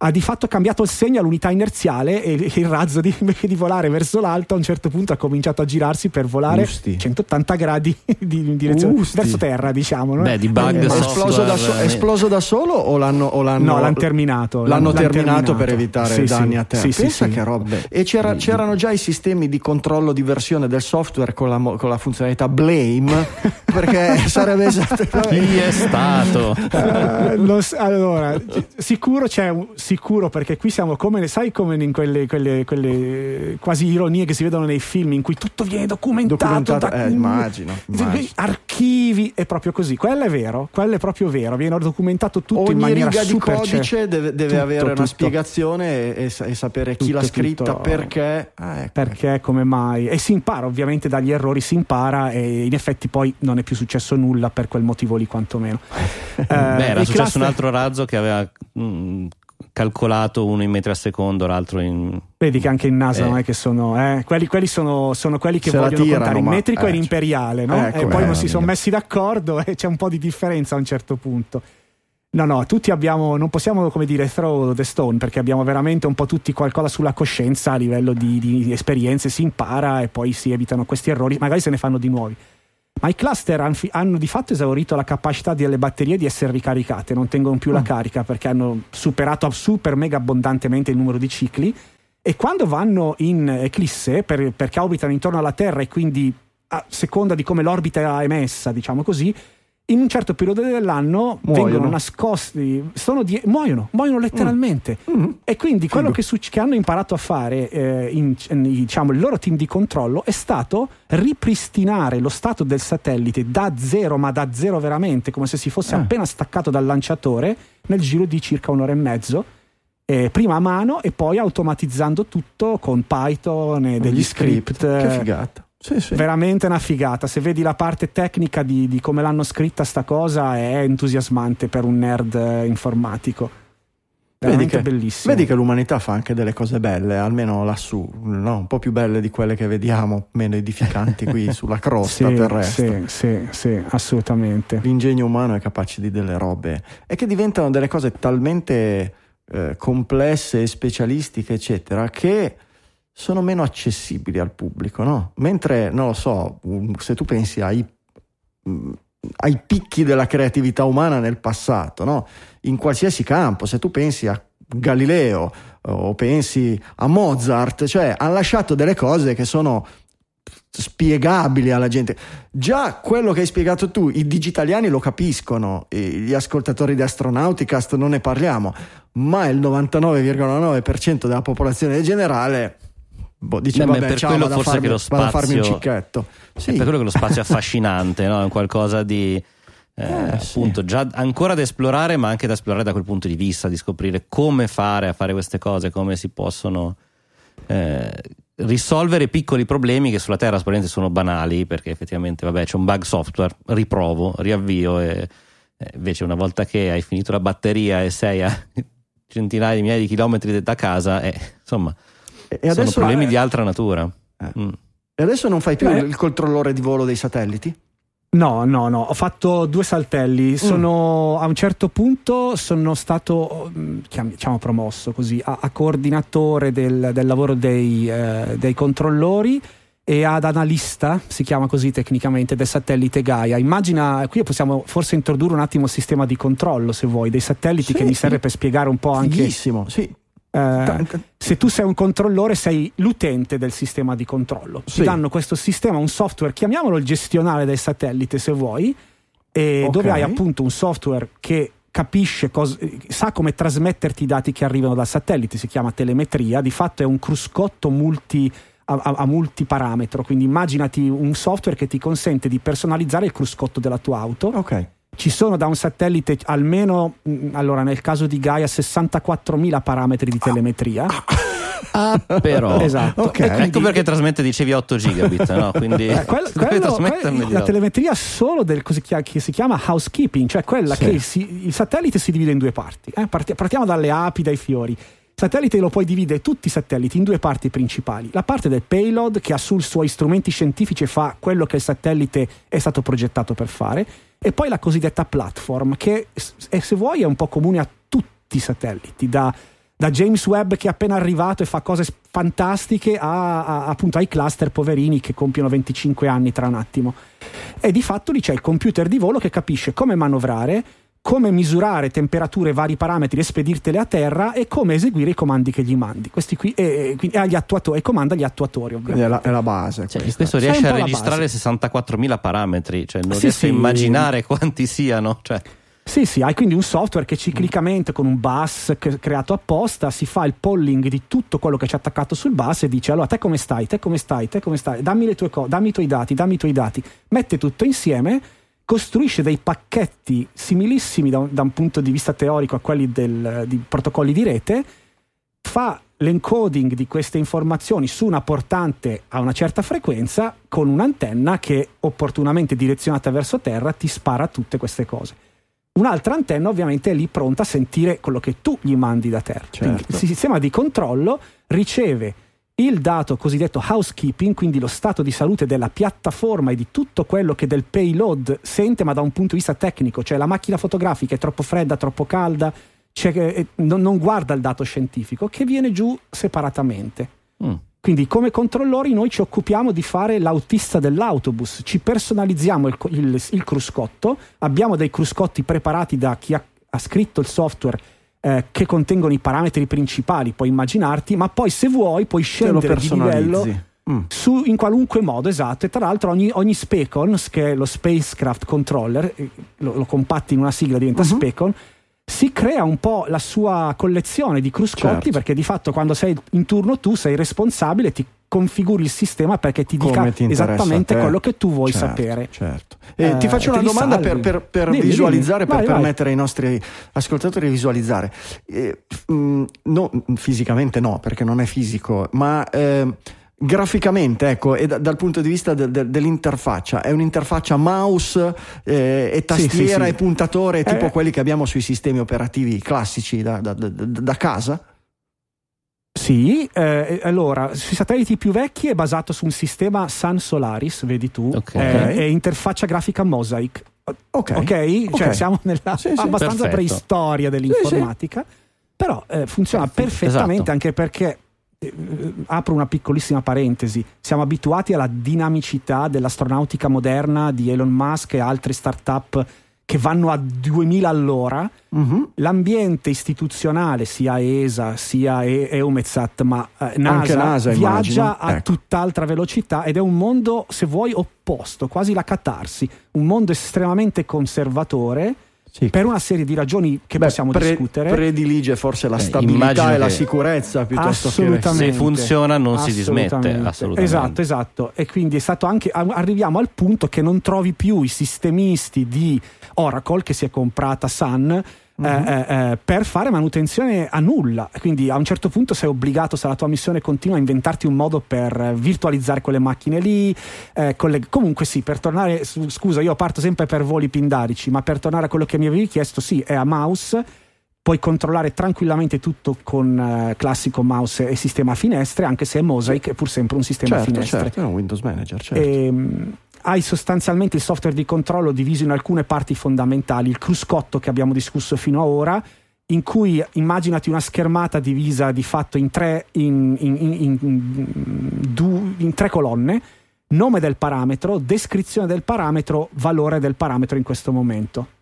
ha di fatto cambiato il segno all'unità inerziale e il razzo di, invece di volare verso l'alto a un certo punto ha cominciato a girarsi per volare Usti. 180 gradi di direzione Usti. verso terra diciamo no? Beh, di bug eh, esploso, da so- esploso, da solo o l'hanno, o l'hanno no l'hanno terminato l'hanno, l'hanno terminato, terminato, per evitare sì, danni sì. a terra sì, pensa che roba e c'era, c'erano già i sistemi di controllo di versione del software con la, con la funzionalità blame perché sarebbe esatto chi è stato uh, lo, allora sicuro c'è un sicuro perché qui siamo come, sai, come in quelle, quelle, quelle, quasi ironie che si vedono nei film in cui tutto viene documentato, documentato da, eh, immagino, immagino, archivi, è proprio così. Quello è vero, quello è proprio vero, viene documentato tutto Ogni in maniera riga di codice deve, deve tutto, avere tutto. una spiegazione e, e sapere chi tutto, l'ha scritta, perché, ah, ecco. perché, come mai. E si impara, ovviamente dagli errori si impara e in effetti poi non è più successo nulla per quel motivo lì quantomeno. eh, Beh, era successo cluster... un altro razzo che aveva mh, mm, calcolato uno in metri al secondo, l'altro in. Vedi che anche in NASA eh. non è che sono. Eh, quelli, quelli sono, sono, quelli che Se vogliono tirano, contare in metrico eh, e in imperiale, no? Ecco, e poi non si sono messi d'accordo e c'è un po' di differenza a un certo punto. No, no, tutti abbiamo, non possiamo come dire throw the stone perché abbiamo veramente un po' tutti qualcosa sulla coscienza a livello di, di esperienze, si impara e poi si evitano questi errori, magari se ne fanno di nuovi. Ma i cluster hanno, hanno di fatto esaurito la capacità delle batterie di essere ricaricate, non tengono più mm. la carica perché hanno superato super mega abbondantemente il numero di cicli e quando vanno in eclisse per, perché orbitano intorno alla Terra e quindi a seconda di come l'orbita è emessa, diciamo così, in un certo periodo dell'anno muoiono. vengono nascosti, di, muoiono, muoiono letteralmente. Mm. Mm. E quindi Figo. quello che, su, che, hanno imparato a fare eh, in, in, diciamo, il loro team di controllo è stato ripristinare lo stato del satellite da zero, ma da zero veramente, come se si fosse ah. appena staccato dal lanciatore, nel giro di circa un'ora e mezzo. Eh, prima a mano e poi automatizzando tutto con Python e degli script. script. Che figata. Sì, sì. Veramente una figata. Se vedi la parte tecnica di, di, come l'hanno scritta sta cosa, è entusiasmante per un nerd eh, informatico. Vedi che, bellissimo. Vedi che l'umanità fa anche delle cose belle, almeno lassù, no? un po' più belle di quelle che vediamo, meno edificanti qui sulla crosta sì, terrestre. Sì, sì, sì, assolutamente. L'ingegno umano è capace di delle robe e che diventano delle cose talmente eh, complesse e specialistiche, eccetera, che sono meno accessibili al pubblico, no? Mentre, non lo so, se tu pensi ai, mm, ai picchi della creatività umana nel passato, no? In qualsiasi campo, se tu pensi a Galileo o pensi a Mozart, cioè hanno lasciato delle cose che sono spiegabili alla gente. Già quello che hai spiegato tu, i digitaliani lo capiscono, gli ascoltatori di Astronauticast non ne parliamo, ma il 99,9% della popolazione generale boh, dice, Beh, vabbè, per ciao, quello forse farmi, che lo spazio un cicchetto. Sì. È per quello che lo spazio è affascinante, no? è qualcosa di eh, eh, appunto sì. già ancora da esplorare, ma anche da esplorare da quel punto di vista, di scoprire come fare a fare queste cose, come si possono eh, risolvere piccoli problemi che sulla Terra probabilmente sono banali, perché effettivamente vabbè, c'è un bug software, riprovo, riavvio e eh, invece una volta che hai finito la batteria e sei a centinaia di migliaia di chilometri da casa, eh, insomma e adesso, Sono problemi di altra natura. Eh. Mm. E adesso non fai più Beh. il controllore di volo dei satelliti? No, no, no, ho fatto due saltelli. Mm. Sono, mm. A un certo punto sono stato, mm, diciamo, promosso così, a, a coordinatore del, del lavoro dei, eh, dei, controllori e ad analista, si chiama così tecnicamente, del satellite Gaia. Immagina, qui possiamo forse introdurre un attimo il sistema di controllo, se vuoi, dei satelliti sì, che mi serve per spiegare un po' anche... Fighissimo, sì. Eh, se tu sei un controllore sei l'utente del sistema di controllo sì. ti danno questo sistema un software chiamiamolo il gestionale del satellite se vuoi e okay. dove hai appunto un software che capisce cosa, sa come trasmetterti i dati che arrivano dal satellite si chiama telemetria di fatto è un cruscotto multi a, a, a multiparametro quindi immaginati un software che ti consente di personalizzare il cruscotto della tua auto ok ci sono da un satellite almeno, mm, allora nel caso di Gaia, 64.000 parametri di telemetria. Ah, però. esatto. Okay. Quindi, ecco perché trasmette, dicevi 8 gigabit, no? Quindi eh, quello, quello, quello, la telemetria solo del così che si chiama housekeeping, cioè quella sì. che si, il satellite si divide in due parti. Eh? Partiamo dalle api, dai fiori. Il satellite lo puoi dividere tutti i satelliti in due parti principali. La parte del payload che ha sui suoi strumenti scientifici e fa quello che il satellite è stato progettato per fare e poi la cosiddetta platform, che se vuoi è un po' comune a tutti i satelliti, da, da James Webb che è appena arrivato e fa cose fantastiche a, a, appunto ai cluster poverini che compiono 25 anni tra un attimo. E di fatto lì c'è il computer di volo che capisce come manovrare, come misurare temperature, vari parametri e spedirtele a terra e come eseguire i comandi che gli mandi. Questi qui, e, e, e, attuatori, e comanda gli attuatori, ovviamente. È la, è la base. Cioè, questo riesce a registrare 64.000 parametri, cioè non sì, riesco sì. a immaginare quanti siano. Cioè. Sì, sì, hai quindi un software che ciclicamente con un bus creato apposta si fa il polling di tutto quello che c'è attaccato sul bus e dice allora te come stai, te come stai, te come stai, dammi, le tue co- dammi i tuoi dati, dammi i tuoi dati, mette tutto insieme costruisce dei pacchetti similissimi da un, da un, punto di vista teorico a quelli del, di protocolli di rete, fa l'encoding di queste informazioni su una portante a una certa frequenza con un'antenna che opportunamente direzionata verso terra ti spara tutte queste cose. Un'altra antenna ovviamente è lì pronta a sentire quello che tu gli mandi da terra. Certo. il sistema di controllo riceve il dato cosiddetto housekeeping, quindi lo stato di salute della piattaforma e di tutto quello che del payload sente, ma da un punto di vista tecnico, cioè la macchina fotografica è troppo fredda, troppo calda, cioè, non, non, guarda il dato scientifico, che viene giù separatamente. Mm. Quindi come controllori noi ci occupiamo di fare l'autista dell'autobus, ci personalizziamo il, il, il cruscotto, abbiamo dei cruscotti preparati da chi ha, ha scritto il software eh, che contengono i parametri principali, puoi immaginarti, ma poi se vuoi puoi scendere di livello mm. su, in qualunque modo, esatto. E tra l'altro ogni, ogni Specon, che è lo Spacecraft Controller, eh, lo, lo compatti in una sigla, diventa uh-huh. Specon, si crea un po' la sua collezione di cruscotti certo. perché di fatto quando sei in turno tu sei responsabile, ti configuri il sistema perché ti dica ti esattamente quello che tu vuoi certo, sapere. Certo. Eh, ti faccio una domanda per, per, per dimmi, visualizzare, dimmi. per vai, permettere vai. ai nostri ascoltatori di visualizzare. Eh, mh, mm, no, fisicamente no, perché non è fisico, ma... Eh, graficamente, ecco, e da, dal punto di vista de, de, dell'interfaccia, è un'interfaccia mouse eh, e tastiera sì, sì, sì. e puntatore, tipo eh. quelli che abbiamo sui sistemi operativi classici da, da, da casa? Sì, eh, allora, sui satelliti più vecchi è basato su un sistema Sun Solaris, vedi tu, okay. è interfaccia grafica Mosaic. Ok, okay? Cioè, siamo nella sì, sì. abbastanza Perfetto. preistoria dell'informatica, sì, però eh, funziona perfettamente esatto. anche perché eh, apro una piccolissima parentesi, siamo abituati alla dinamicità dell'astronautica moderna di Elon Musk e altre start-up che vanno a 2000 all'ora. Uh-huh. L'ambiente istituzionale, sia ESA sia EUMETSAT, ma eh, NASA, NASA, viaggia immagino. a ecco. tutt'altra velocità ed è un mondo, se vuoi, opposto, quasi la catarsi, un mondo estremamente conservatore sì. per una serie di ragioni che Beh, possiamo pre- discutere. Predilige forse la stabilità e la sicurezza piuttosto che se funziona non si dismette. Assolutamente. Esatto, esatto. E quindi è stato anche arriviamo al punto che non trovi più i sistemisti di Oracle che si è comprata Sun Uh-huh. Eh, eh, per fare manutenzione a nulla. Quindi a un certo punto sei obbligato, se la tua missione continua, a inventarti un modo per virtualizzare quelle macchine lì. Eh, le... Comunque sì, per tornare, scusa, io parto sempre per voli pindarici, ma per tornare a quello che mi avevi chiesto, sì, è a mouse. Puoi controllare tranquillamente tutto con uh, classico mouse e sistema a finestre, anche se è Mosaic, è pur sempre un sistema certo, a finestre. Certo, è un Windows Manager, certo. E, ehm, hai sostanzialmente il software di controllo diviso in alcune parti fondamentali, il cruscotto che abbiamo discusso fino ad ora, in cui immaginati una schermata divisa di fatto in tre, in, in, in, in tre colonne, nome del parametro, descrizione del parametro, valore del parametro in questo momento.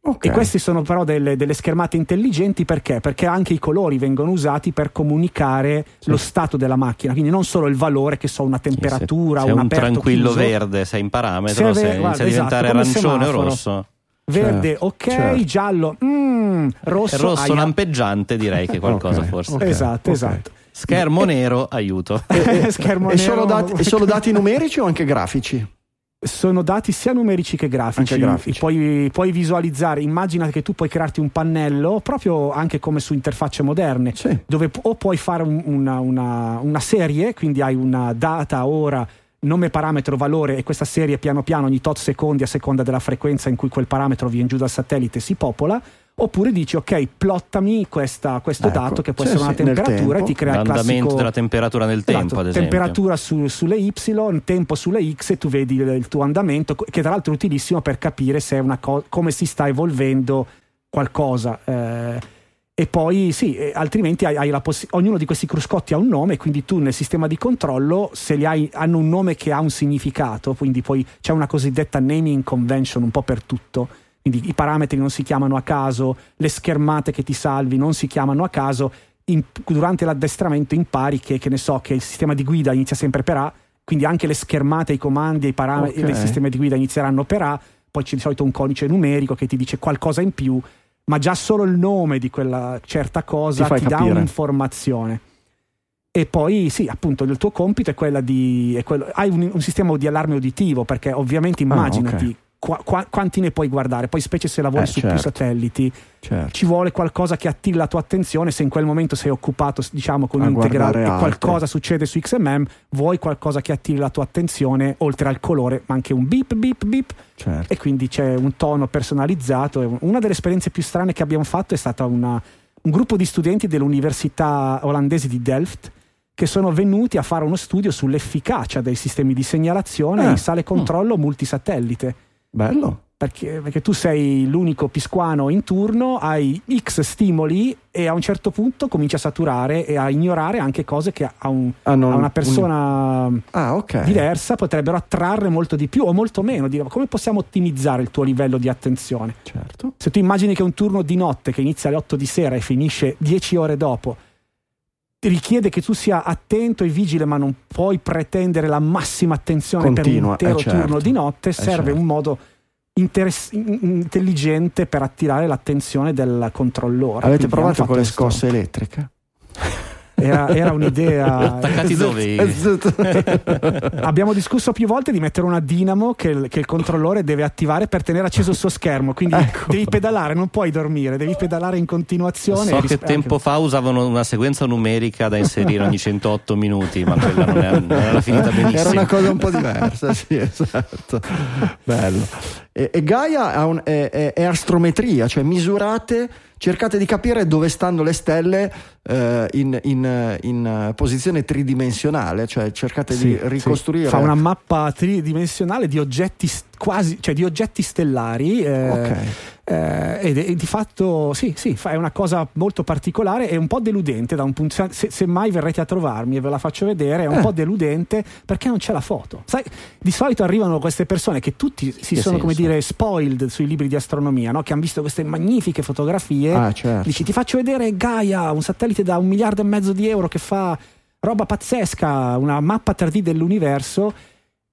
Okay. E queste sono però delle, delle, schermate intelligenti perché? Perché anche i colori vengono usati per comunicare sì. lo stato della macchina, quindi non solo il valore che so una temperatura, sì, se, se un, un tranquillo chiuso. verde, sei in parametro, se, se guarda, inizia esatto, arancione o rosso. Verde, certo, ok, certo. giallo, mm, rosso. rosso aia. lampeggiante direi che qualcosa okay, forse. Okay, esatto, okay. esatto. Schermo nero, aiuto. Schermo e, nero. Solo dati, e solo dati numerici o anche grafici? Sono dati sia numerici che grafici. grafici. Puoi, puoi, visualizzare, immagina che tu puoi crearti un pannello proprio anche come su interfacce moderne, sì. dove o puoi fare un, una, una, una, serie, quindi hai una data, ora, nome, parametro, valore e questa serie piano piano ogni tot secondi a seconda della frequenza in cui quel parametro viene giù dal satellite si popola oppure dici ok plottami questa, questo ecco, dato che può sì, essere una sì, temperatura e ti crea il classico della temperatura nel esatto, tempo ad esempio. temperatura su, sulle y tempo sulle x e tu vedi il, il, tuo andamento che tra l'altro è utilissimo per capire se è una co- come si sta evolvendo qualcosa eh, e poi sì, altrimenti hai, hai poss- ognuno di questi cruscotti ha un nome, quindi tu nel sistema di controllo, se li hai, hanno un nome che ha un significato, quindi poi c'è una cosiddetta naming convention un po' per tutto quindi i parametri non si chiamano a caso, le schermate che ti salvi non si chiamano a caso, in, durante l'addestramento impari che, che ne so, che il sistema di guida inizia sempre per A, quindi anche le schermate, i comandi, i parametri okay. del sistema di guida inizieranno per A, poi c'è di solito un codice numerico che ti dice qualcosa in più, ma già solo il nome di quella certa cosa ti, ti dà un'informazione. E poi sì, appunto, il tuo compito è quello di. È quello, hai un, un, sistema di allarme uditivo, perché ovviamente immaginati. Ah, okay Qu- qu- quanti ne puoi guardare? Poi, specie se lavori eh, su certo. più satelliti, certo. ci vuole qualcosa che attiri la tua attenzione. Se in quel momento sei occupato, diciamo, con un integrale e qualcosa succede su XMM, vuoi qualcosa che attiri la tua attenzione, oltre al colore, ma anche un beep, beep, beep. Certo. E quindi c'è un tono personalizzato. Una delle esperienze più strane che abbiamo fatto è stata una, un gruppo di studenti dell'università olandese di Delft che sono venuti a fare uno studio sull'efficacia dei sistemi di segnalazione eh. in sale controllo mm. multisatellite. Bello perché, perché, tu sei l'unico pisquano in turno, hai X stimoli e a un certo punto cominci a saturare e a ignorare anche cose che a, un, ah, non, a una persona un... ah, okay. diversa potrebbero attrarre molto di più o molto meno. Dire, come possiamo ottimizzare il tuo livello di attenzione? Certo. Se tu immagini che un turno di notte che inizia alle 8 di sera e finisce 10 ore dopo richiede che tu sia attento e vigile, ma non puoi pretendere la massima attenzione Continua, per un intero eh certo, turno di notte, serve certo. un modo interess- intelligente per attirare l'attenzione del controllore. Avete Quindi provato con le scosse elettriche? Era, era un'idea. Attaccati dove? Abbiamo discusso più volte di mettere una dinamo che il, che il, controllore deve attivare per tenere acceso il suo schermo. Quindi ecco. devi pedalare, non puoi dormire, devi pedalare in continuazione. So che tempo fa usavano una sequenza numerica da inserire ogni 108 minuti, ma quella non era, non era finita benissimo. Era una cosa un po' diversa, sì, esatto. Bello. E, e Gaia un, è, è, è astrometria, cioè misurate cercate di capire dove stanno le stelle eh, in, in, in, posizione tridimensionale, cioè cercate sì, di ricostruire. Sì. Fa una mappa tridimensionale di oggetti quasi, cioè di oggetti stellari. Eh, okay. eh, ed è, di fatto sì, sì, è una cosa molto particolare e un po' deludente da un punto se, se mai verrete a trovarmi e ve la faccio vedere, è un eh. po' deludente perché non c'è la foto. Sai, di solito arrivano queste persone che tutti si che sono senso? come dire spoiled sui libri di astronomia, no? che hanno visto queste magnifiche fotografie. Ah, certo. Dici ti faccio vedere Gaia, un satellite da un miliardo e mezzo di euro che fa roba pazzesca, una mappa 3D dell'universo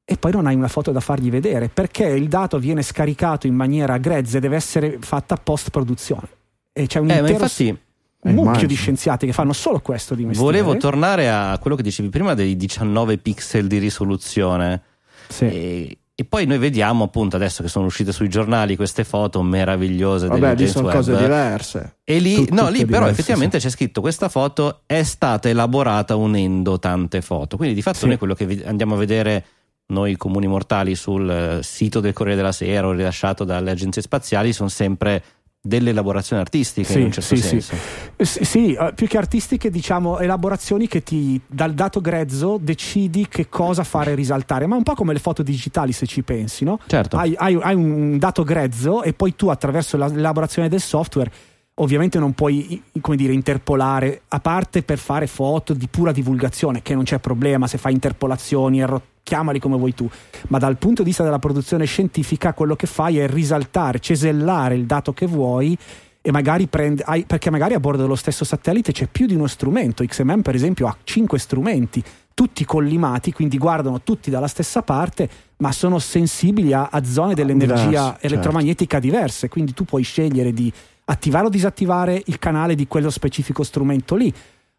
e poi non hai una foto da fargli vedere perché il dato viene scaricato in maniera grezza e deve essere fatta post produzione. E c'è un eh, intero infatti, mucchio immagino. di scienziati che fanno solo questo di mestiere. Volevo tornare a quello che dicevi prima dei 19 pixel di risoluzione. Sì. E, e poi noi vediamo appunto adesso che sono uscite sui giornali queste foto meravigliose Vabbè, lì sono web. cose diverse. E lì, Tut- no, lì però diverse, effettivamente sì. c'è scritto questa foto è stata elaborata unendo tante foto. Quindi di fatto sì. noi quello che andiamo a vedere noi comuni mortali sul eh, sito del Corriere della Sera o rilasciato dalle agenzie spaziali sono sempre delle elaborazioni artistiche sì, in un certo sì, senso. Sì. sì, sì, eh, più che artistiche diciamo elaborazioni che ti dal dato grezzo decidi che cosa fare risaltare, ma un po' come le foto digitali se ci pensi, no? Certo. Hai, hai, hai un dato grezzo e poi tu attraverso l'elaborazione del software ovviamente non puoi come dire, interpolare a parte per fare foto di pura divulgazione che non c'è problema se fai interpolazioni chiamali come vuoi tu ma dal punto di vista della produzione scientifica quello che fai è risaltare cesellare il dato che vuoi e magari prende, perché magari a bordo dello stesso satellite c'è più di uno strumento XMM per esempio ha cinque strumenti tutti collimati quindi guardano tutti dalla stessa parte ma sono sensibili a, a zone dell'energia Diverso, certo. elettromagnetica certo. diverse quindi tu puoi scegliere di attivare o disattivare il canale di quello specifico strumento lì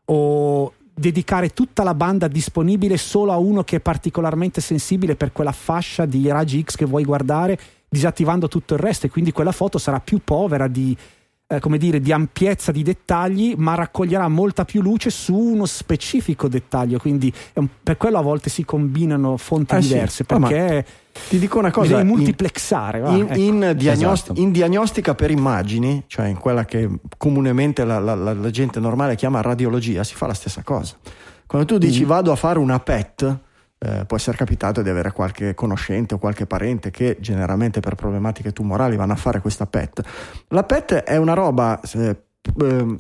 o dedicare tutta la banda disponibile solo a uno che è particolarmente sensibile per quella fascia di raggi X che vuoi guardare disattivando tutto il resto e quindi quella foto sarà più povera di eh, come dire, di ampiezza di dettagli, ma raccoglierà molta più luce su uno specifico dettaglio. Quindi un, per quello a volte si combinano fonti eh diverse. Sì. Perché oh, ti dico una cosa: devi multiplexare. In, ecco. in, diagnost- esatto. in, diagnostica per immagini, cioè in quella che comunemente la, la, la, la gente normale chiama radiologia, si fa la stessa cosa. Quando tu dici mm. vado a fare una PET, eh, può essere capitato di avere qualche conoscente o qualche parente che generalmente per problematiche tumorali vanno a fare questa PET. La PET è una roba eh, eh,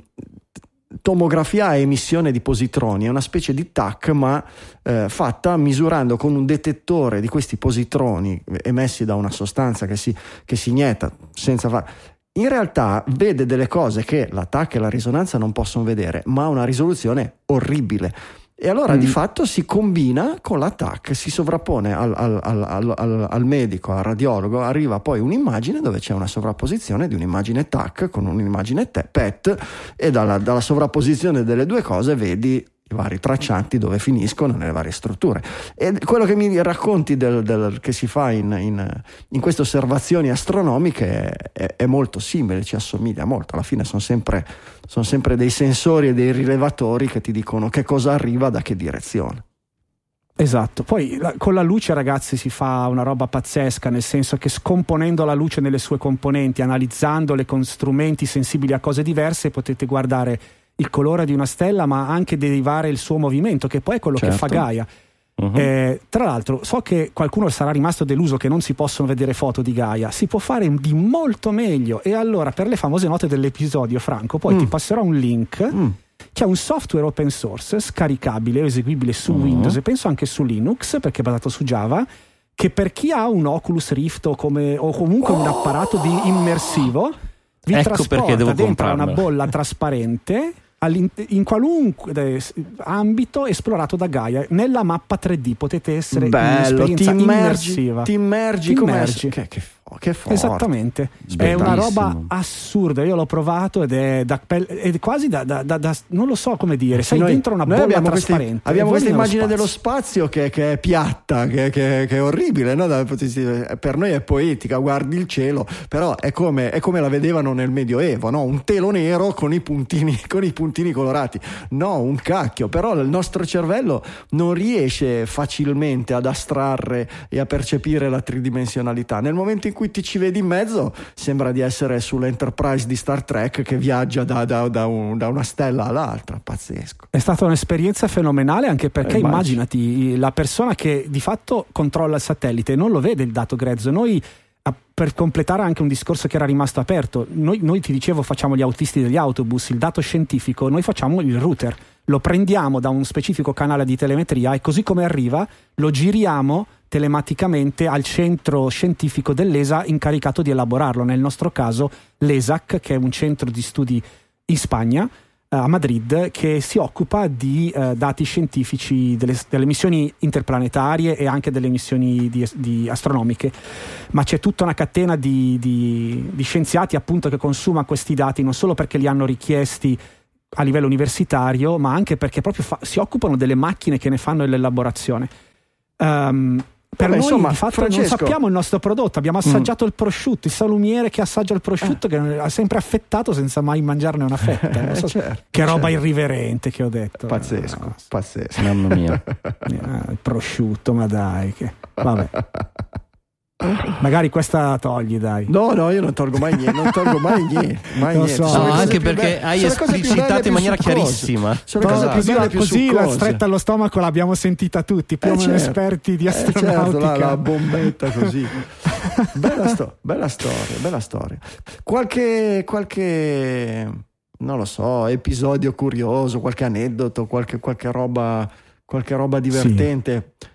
tomografia a emissione di positroni, è una specie di TAC ma eh, fatta misurando con un detettore di questi positroni emessi da una sostanza che si, che si inietta senza fare in realtà vede delle cose che la TAC e la risonanza non possono vedere, ma ha una risoluzione orribile. E allora mm. di fatto si combina con l'attacco, si sovrappone al, al, al, al, medico, al radiologo, arriva poi un'immagine dove c'è una sovrapposizione di un'immagine TAC con un'immagine PET e dalla, dalla sovrapposizione delle due cose vedi i vari traccianti dove finiscono nelle varie strutture. E quello che mi racconti del, del, che si fa in, in, in, queste osservazioni astronomiche è, è, molto simile, ci assomiglia molto. Alla fine sono sempre, sono sempre dei sensori e dei rilevatori che ti dicono che cosa arriva da che direzione. Esatto, poi la, con la luce ragazzi si fa una roba pazzesca, nel senso che scomponendo la luce nelle sue componenti, analizzandole con strumenti sensibili a cose diverse, potete guardare il colore di una stella, ma anche derivare il suo movimento, che poi è quello certo. che fa certo. Gaia. Uh-huh. Eh, tra l'altro, so che qualcuno sarà rimasto deluso che non si possono vedere foto di Gaia. Si può fare di molto meglio. E allora, per le famose note dell'episodio, Franco, poi mm. ti passerò un link. Mm. C'è un software open source scaricabile o eseguibile su uh-huh. Windows e penso anche su Linux perché è basato su Java. Che per chi ha un Oculus Rift o, come, o comunque oh. un apparato di immersivo vi ecco trasporta dentro una bolla trasparente in qualunque ambito esplorato da Gaia nella mappa 3D potete essere Bello, in ti immergi, immersiva ti immergi, ti immergi. Che, che, che forte. Esattamente. È una roba assurda. Io l'ho provato ed è, da, è quasi da, da, da, non lo so come dire sei noi, dentro una bolla abbiamo trasparente. questi, abbiamo questa immagine spazio. dello spazio. che, che è piatta che, che, è orribile no? per noi è poetica guardi il cielo però è come, è come la vedevano nel medioevo no? un telo nero con i puntini con i puntini colorati. No un cacchio però il nostro cervello non riesce facilmente ad astrarre e a percepire la tridimensionalità. Nel momento in cui ti ci vedi in mezzo sembra di essere sull'Enterprise di Star Trek che viaggia da, da, da, un, da una stella all'altra, pazzesco. È stata un'esperienza fenomenale anche perché eh, immaginati la persona che di fatto controlla il satellite non lo vede il dato grezzo, noi per completare anche un discorso che era rimasto aperto, noi, noi, ti dicevo facciamo gli autisti degli autobus, il dato scientifico, noi facciamo il router, lo prendiamo da un specifico canale di telemetria e così come arriva lo giriamo telematicamente al centro scientifico dell'ESA incaricato di elaborarlo, nel nostro caso l'ESAC, che è un centro di studi in Spagna, eh, a Madrid, che si occupa di uh, dati scientifici delle, delle, missioni interplanetarie e anche delle missioni di, di astronomiche. Ma c'è tutta una catena di, di, di scienziati appunto che consuma questi dati non solo perché li hanno richiesti a livello universitario, ma anche perché proprio fa, si occupano delle macchine che ne fanno l'elaborazione. Um, per Vabbè, noi insomma, di fatto Francesco... non sappiamo il nostro prodotto, abbiamo assaggiato mm. il prosciutto, il salumiere che assaggia il prosciutto eh. che ha sempre affettato senza mai mangiarne una fetta. So certo, che roba certo. irriverente che ho detto. Pazzesco, no, pazzesco. Mamma mia. il prosciutto, ma dai. Che... Vabbè. Magari questa togli, dai. No, no, io non tolgo mai niente, non tolgo mai niente. Mai niente. So. No, anche perché hai esplicitato in maniera chiarissima. Sono cose più belle, più così la stretta allo stomaco l'abbiamo sentita tutti, più eh, o meno certo. esperti di astronautica. Eh, certo, la, la bombetta così. bella, sto- bella storia, bella storia. Qualche, qualche, non lo so, episodio curioso, qualche aneddoto, qualche, qualche roba, qualche roba divertente. Sì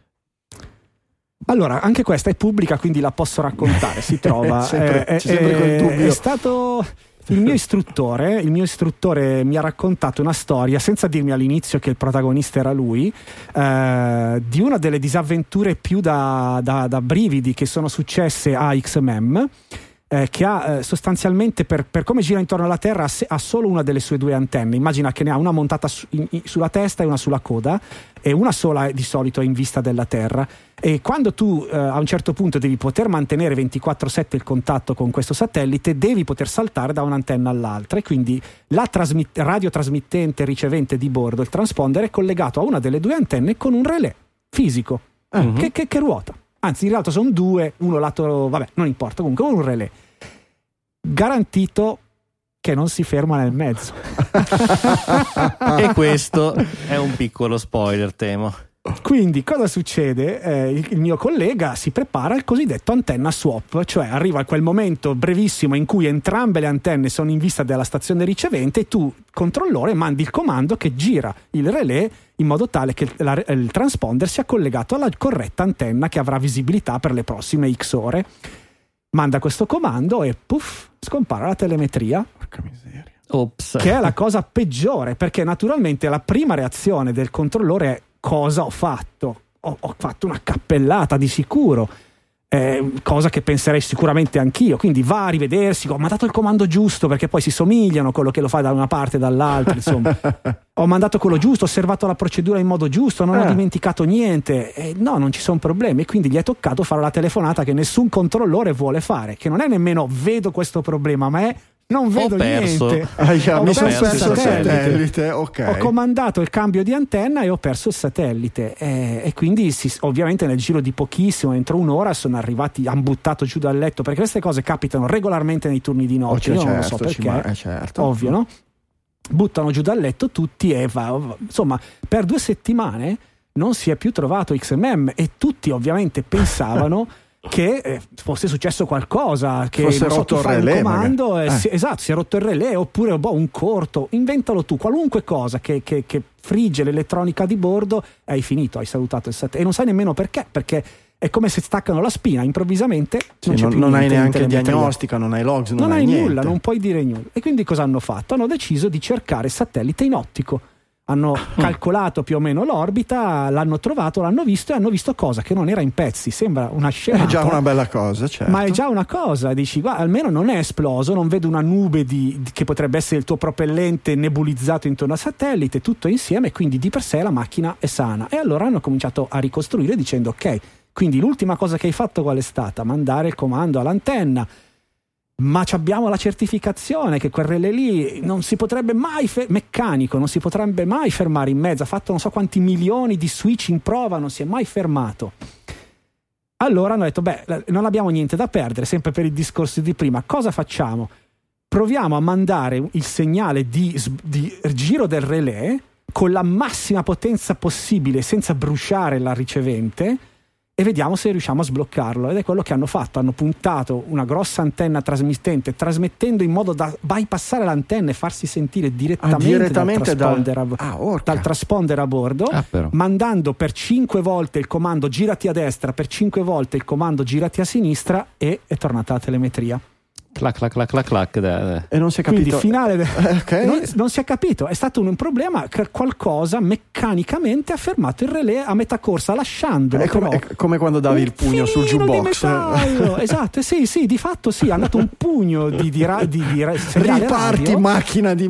allora, anche questa è pubblica, quindi la posso raccontare. Si trova. sempre, eh, sempre eh, è stato il mio istruttore, il mio istruttore mi ha raccontato una storia, senza dirmi all'inizio che il protagonista era lui, eh, di una delle disavventure più da, da, da brividi che sono successe a XMM eh, che ha eh, sostanzialmente per, per, come gira intorno alla Terra ha, se, ha, solo una delle sue due antenne. Immagina che ne ha una montata su, in, in, sulla testa e una sulla coda e una sola di solito è in vista della Terra. E quando tu eh, a un certo punto devi poter mantenere 24/7 il contatto con questo satellite, devi poter saltare da un'antenna all'altra e quindi la trasmit- radiotrasmittente ricevente di bordo, il transponder, è collegato a una delle due antenne con un relè fisico uh-huh. che, che, che ruota anzi in realtà sono due, uno lato, vabbè, non importa, comunque un relè. Garantito che non si ferma nel mezzo. e questo è un piccolo spoiler, temo. Quindi cosa succede? Eh, il, mio collega si prepara al cosiddetto antenna swap, cioè arriva a quel momento brevissimo in cui entrambe le antenne sono in vista della stazione ricevente e tu, controllore, mandi il comando che gira il relè in modo tale che la, il transponder sia collegato alla corretta antenna che avrà visibilità per le prossime X ore. Manda questo comando e puff, scompare la telemetria. Porca miseria. Ops. Che è la cosa peggiore, perché naturalmente la prima reazione del controllore è cosa ho fatto? Ho, ho fatto una cappellata di sicuro. Eh, cosa che penserei sicuramente anch'io. Quindi va a rivedersi, ho mandato il comando giusto perché poi si somigliano quello che lo fa da una parte e dall'altra. Insomma, ho mandato quello giusto, ho osservato la procedura in modo giusto, non eh. ho dimenticato niente. Eh, no, non ci sono problemi. Quindi gli è toccato fare la telefonata che nessun controllore vuole fare, che non è nemmeno vedo questo problema, ma è non vedo niente. Ah, yeah, ho perso, perso, il satellite. satellite. Okay. Ho comandato il cambio di antenna e ho perso il satellite. E, e quindi, si, ovviamente, nel giro di pochissimo, entro un'ora, sono arrivati, hanno buttato giù dal letto. Perché queste cose capitano regolarmente nei turni di notte. Oh, Io certo, non lo so certo, perché. Ma, eh, certo. Ovvio, no? buttano giù dal letto tutti e va, insomma per due settimane non si è più trovato XMM e tutti ovviamente pensavano che eh, fosse successo qualcosa, che fosse rotto il relè. Comando eh. si, esatto, si è rotto il relè oppure boh, un corto, inventalo tu, qualunque cosa che, che, che frigge l'elettronica di bordo, hai finito, hai salutato il satellite e non sai nemmeno perché, perché è come se staccano la spina improvvisamente. Sì, non, non hai neanche diagnostica, non hai logs, non, non hai, hai nulla, non puoi dire nulla. E quindi cosa hanno fatto? Hanno deciso di cercare il satellite in ottico hanno calcolato più o meno l'orbita, l'hanno trovato, l'hanno visto e hanno visto cosa che non era in pezzi. Sembra una scena. È già una bella cosa, certo. Ma è già una cosa. Dici, guarda, almeno non è esploso, non vedo una nube di, che potrebbe essere il tuo propellente nebulizzato intorno al satellite, tutto insieme, quindi di per sé la macchina è sana. E allora hanno cominciato a ricostruire dicendo, ok, quindi l'ultima cosa che hai fatto qual è stata? Mandare il comando all'antenna ma abbiamo la certificazione che quel relè lì non si potrebbe mai fe- meccanico, non si potrebbe mai fermare in mezzo, ha fatto non so quanti milioni di switch in prova, non si è mai fermato. Allora hanno detto, beh, non abbiamo niente da perdere, sempre per il discorso di prima, cosa facciamo? Proviamo a mandare il segnale di, di giro del relè con la massima potenza possibile senza bruciare la ricevente e vediamo se riusciamo a sbloccarlo. Ed è quello che hanno fatto: hanno puntato una grossa antenna trasmittente, trasmettendo in modo da bypassare l'antenna e farsi sentire direttamente, ah, direttamente dal, transponder dal, a, ah, dal, transponder a, bordo, ah, mandando per 5 volte il comando girati a destra, per 5 volte il comando girati a sinistra e è tornata la telemetria. Clac, clac, clac, clac, clac. E non si è capito. Quindi, finale. De... okay. non, non, si è capito. È stato un problema che qualcosa meccanicamente ha fermato il relè a metà corsa, lasciandolo. È come, è come quando davi il pugno sul jukebox. esatto, sì, sì, di fatto sì. Hanno dato un pugno di, di, ra- di, di ra- Riparti, radio. macchina di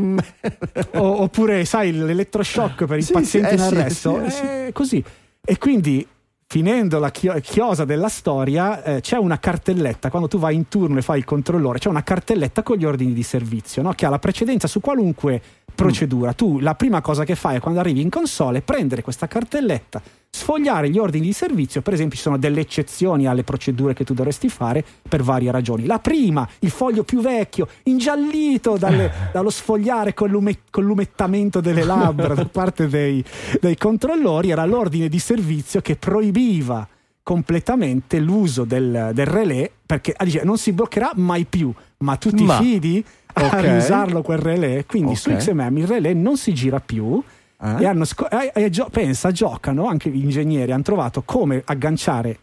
o, oppure, sai, l'elettroshock per il sì, paziente sì, eh, in arresto. Sì, è così. E quindi finendo la chiosa della storia, eh, c'è una cartelletta, quando tu vai in turno e fai il controllore, c'è una cartelletta con gli ordini di servizio, no? che ha la precedenza su qualunque procedura. Mm. Tu la prima cosa che fai quando arrivi in console è prendere questa cartelletta, sfogliare gli ordini di servizio, per esempio ci sono delle eccezioni alle procedure che tu dovresti fare per varie ragioni. La prima, il foglio più vecchio, ingiallito dalle, dallo sfogliare con, l'ume, con, l'umettamento delle labbra da parte dei, dei controllori, era l'ordine di servizio che proibiva completamente l'uso del, del relè perché ah, dice, non si bloccherà mai più, ma tu ti ma, fidi okay. a riusarlo quel relè? Quindi okay. su XMM il relè non si gira più eh? E, hanno sc- e, e gio- pensa, giocano, anche gli ingegneri hanno trovato come agganciare.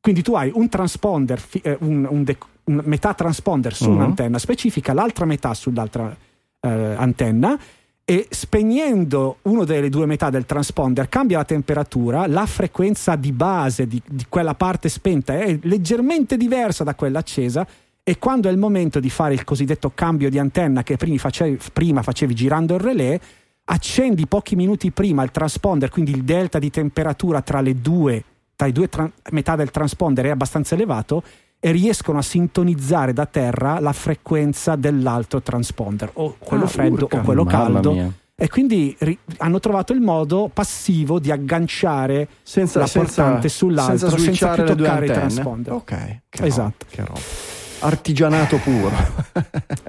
Quindi tu hai un transponder, fi- eh, un, un, de- un, metà transponder su uh-huh. un'antenna specifica, l'altra metà sull'altra eh, antenna e spegnendo una delle due metà del transponder cambia la temperatura, la frequenza di base di, di, quella parte spenta è leggermente diversa da quella accesa e quando è il momento di fare il cosiddetto cambio di antenna che prima facevi, prima facevi girando il relè, accendi pochi minuti prima il transponder, quindi il delta di temperatura tra le due, tra le due tra- metà del transponder è abbastanza elevato e riescono a sintonizzare da terra la frequenza dell'altro transponder, o quello ah, freddo urca, o quello caldo. Mia. E quindi ri- hanno trovato il modo passivo di agganciare senza, la portante senza, sull'altro senza, senza più toccare il transponder. Ok, esatto. Roba, artigianato puro.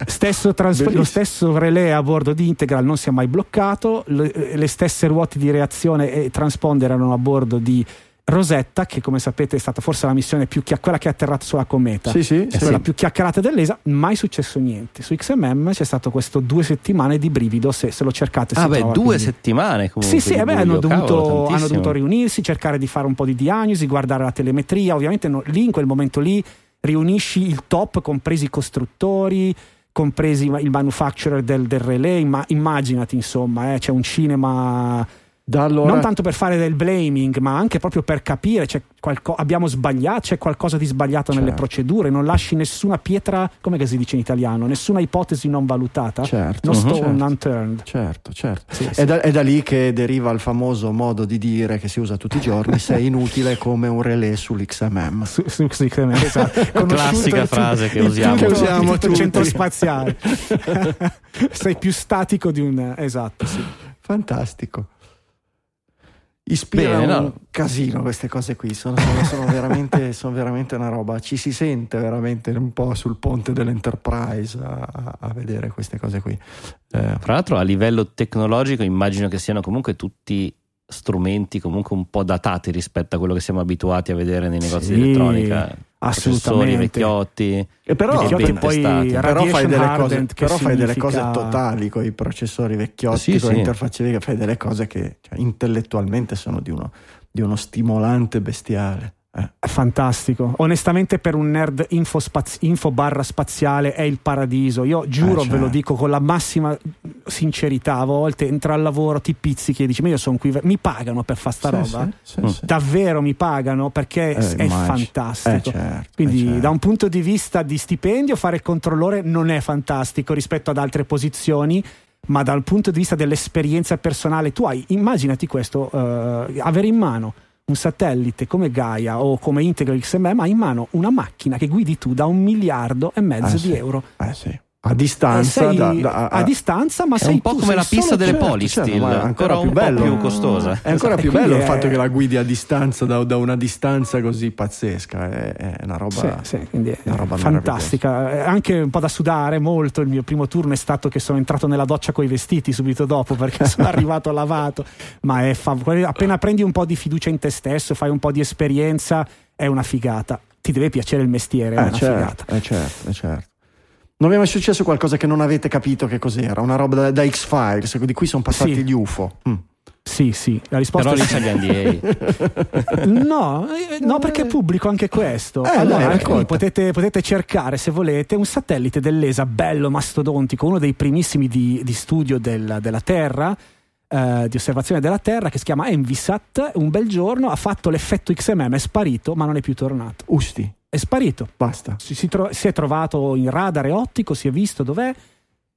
stesso trans- lo stesso relè a bordo di Integral non si è mai bloccato, le, le stesse ruote di reazione e transponder erano a bordo di Rosetta, che come sapete è stata forse la missione più chiacchierata, quella che è atterrata sulla cometa, sì, sì, è quella più chiacchierata dell'ESA, mai successo niente. Su XMM c'è stato questo due settimane di brivido, se, se lo cercate. Ah, beh, trova, due quindi. settimane comunque. Sì, sì, eh beh, hanno, dovuto, hanno, dovuto, riunirsi, cercare di fare un po' di diagnosi, guardare la telemetria. Ovviamente no, lì in quel momento lì riunisci il top, compresi i costruttori, compresi il manufacturer del, del relay. Ma immaginati, insomma, eh, c'è un cinema allora... Non tanto per fare del blaming, ma anche proprio per capire, qualco... abbiamo sbagliato, c'è qualcosa di sbagliato certo. nelle procedure, non lasci nessuna pietra, come si dice in italiano, nessuna ipotesi non valutata, certo. no stone uh-huh. unturned. Certo, certo. Sì, è, sì. Da, è, Da, lì che deriva il famoso modo di dire che si usa tutti i giorni, sei inutile come un relè sull'XMM. Su, su XMM, esatto. Classica frase che usiamo. Che usiamo tutto il centro spaziale. sei più statico di un... Esatto, sì. Fantastico. Ispira Bene, un no. casino queste cose qui, sono, sono, sono, veramente, sono, veramente, una roba, ci si sente veramente un po' sul ponte dell'Enterprise a, a vedere queste cose qui. Eh. Tra l'altro a livello tecnologico immagino che siano comunque tutti strumenti comunque un po' datati rispetto a quello che siamo abituati a vedere nei negozi sì, di elettronica assolutamente vecchiotti e però, ben poi però fai delle cose, però fai delle cose totali con i processori vecchiotti sì, con sì. le interfacce vecchie fai delle cose che cioè, intellettualmente sono di uno, di uno stimolante bestiale eh. Fantastico. Onestamente, per un nerd info, spaz- info, barra spaziale è il paradiso. Io giuro, eh, ve lo certo. dico con la massima sincerità. A volte entra al lavoro, ti pizzichi e dici: Ma io sono qui, mi pagano per fare sta sì, roba. Sì, sì, Davvero mi pagano perché eh, è fantastico. Eh, certo, Quindi, certo. da un punto di vista di stipendio, fare il controllore non è fantastico rispetto ad altre posizioni ma dal punto di vista dell'esperienza personale tu hai, immaginati questo, uh, avere in mano un satellite come Gaia o come Integral XMM ha in mano una macchina che guidi tu da un miliardo e mezzo eh di euro. Eh sì a distanza, sei, da, da, a, a, distanza, ma è sei un po' come la pista delle certo, Polystil, certo, però un bello. po' più costosa. È ancora più bello è... il fatto che la guidi a distanza da, da una distanza così pazzesca. È, è una roba, sì, sì, è una roba fantastica. Anche un po' da sudare molto. Il mio primo turno è stato che sono entrato nella doccia con i vestiti subito dopo perché sono arrivato lavato. Ma è fav- appena prendi un po' di fiducia in te stesso, fai un po' di esperienza, è una figata. Ti deve piacere il mestiere, è eh, una certo, figata. Eh certo, eh certo. Non vi è mai successo qualcosa che non avete capito che cos'era? Una roba da, da X-Files, di cui sono passati sì. gli UFO. Mm. Sì, sì, la risposta Però è sì. NDA. no, eh, no, perché è pubblico anche questo. Eh, allora, dai, potete, potete, cercare, se volete, un satellite dell'ESA bello, mastodontico, uno dei primissimi di, di studio del, della Terra, eh, di osservazione della Terra, che si chiama Envisat. Un bel giorno ha fatto l'effetto XMM, è sparito, ma non è più tornato. Usti è sparito. Basta. Si, si, tro- si, è trovato in radar ottico, si è visto dov'è.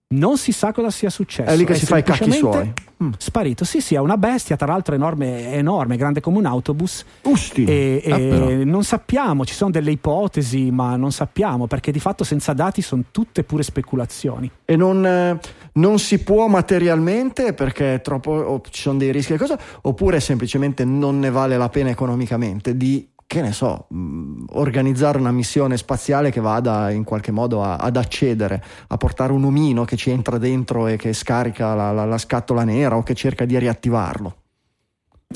Non si sa cosa sia successo. È lì che è si fa i cacchi suoi. Mm. Sparito. Sì, sì, è una bestia, tra l'altro enorme, enorme grande come un autobus. Usti. E, ah, e non sappiamo, ci sono delle ipotesi, ma non sappiamo perché di fatto senza dati sono tutte pure speculazioni. E non, eh, non si può materialmente perché troppo, ci sono dei rischi e cosa, oppure semplicemente non ne vale la pena economicamente di che ne so, mm, organizzare una missione spaziale che vada in qualche modo a, ad accedere, a portare un omino che ci entra dentro e che scarica la, la, la scatola nera o che cerca di riattivarlo.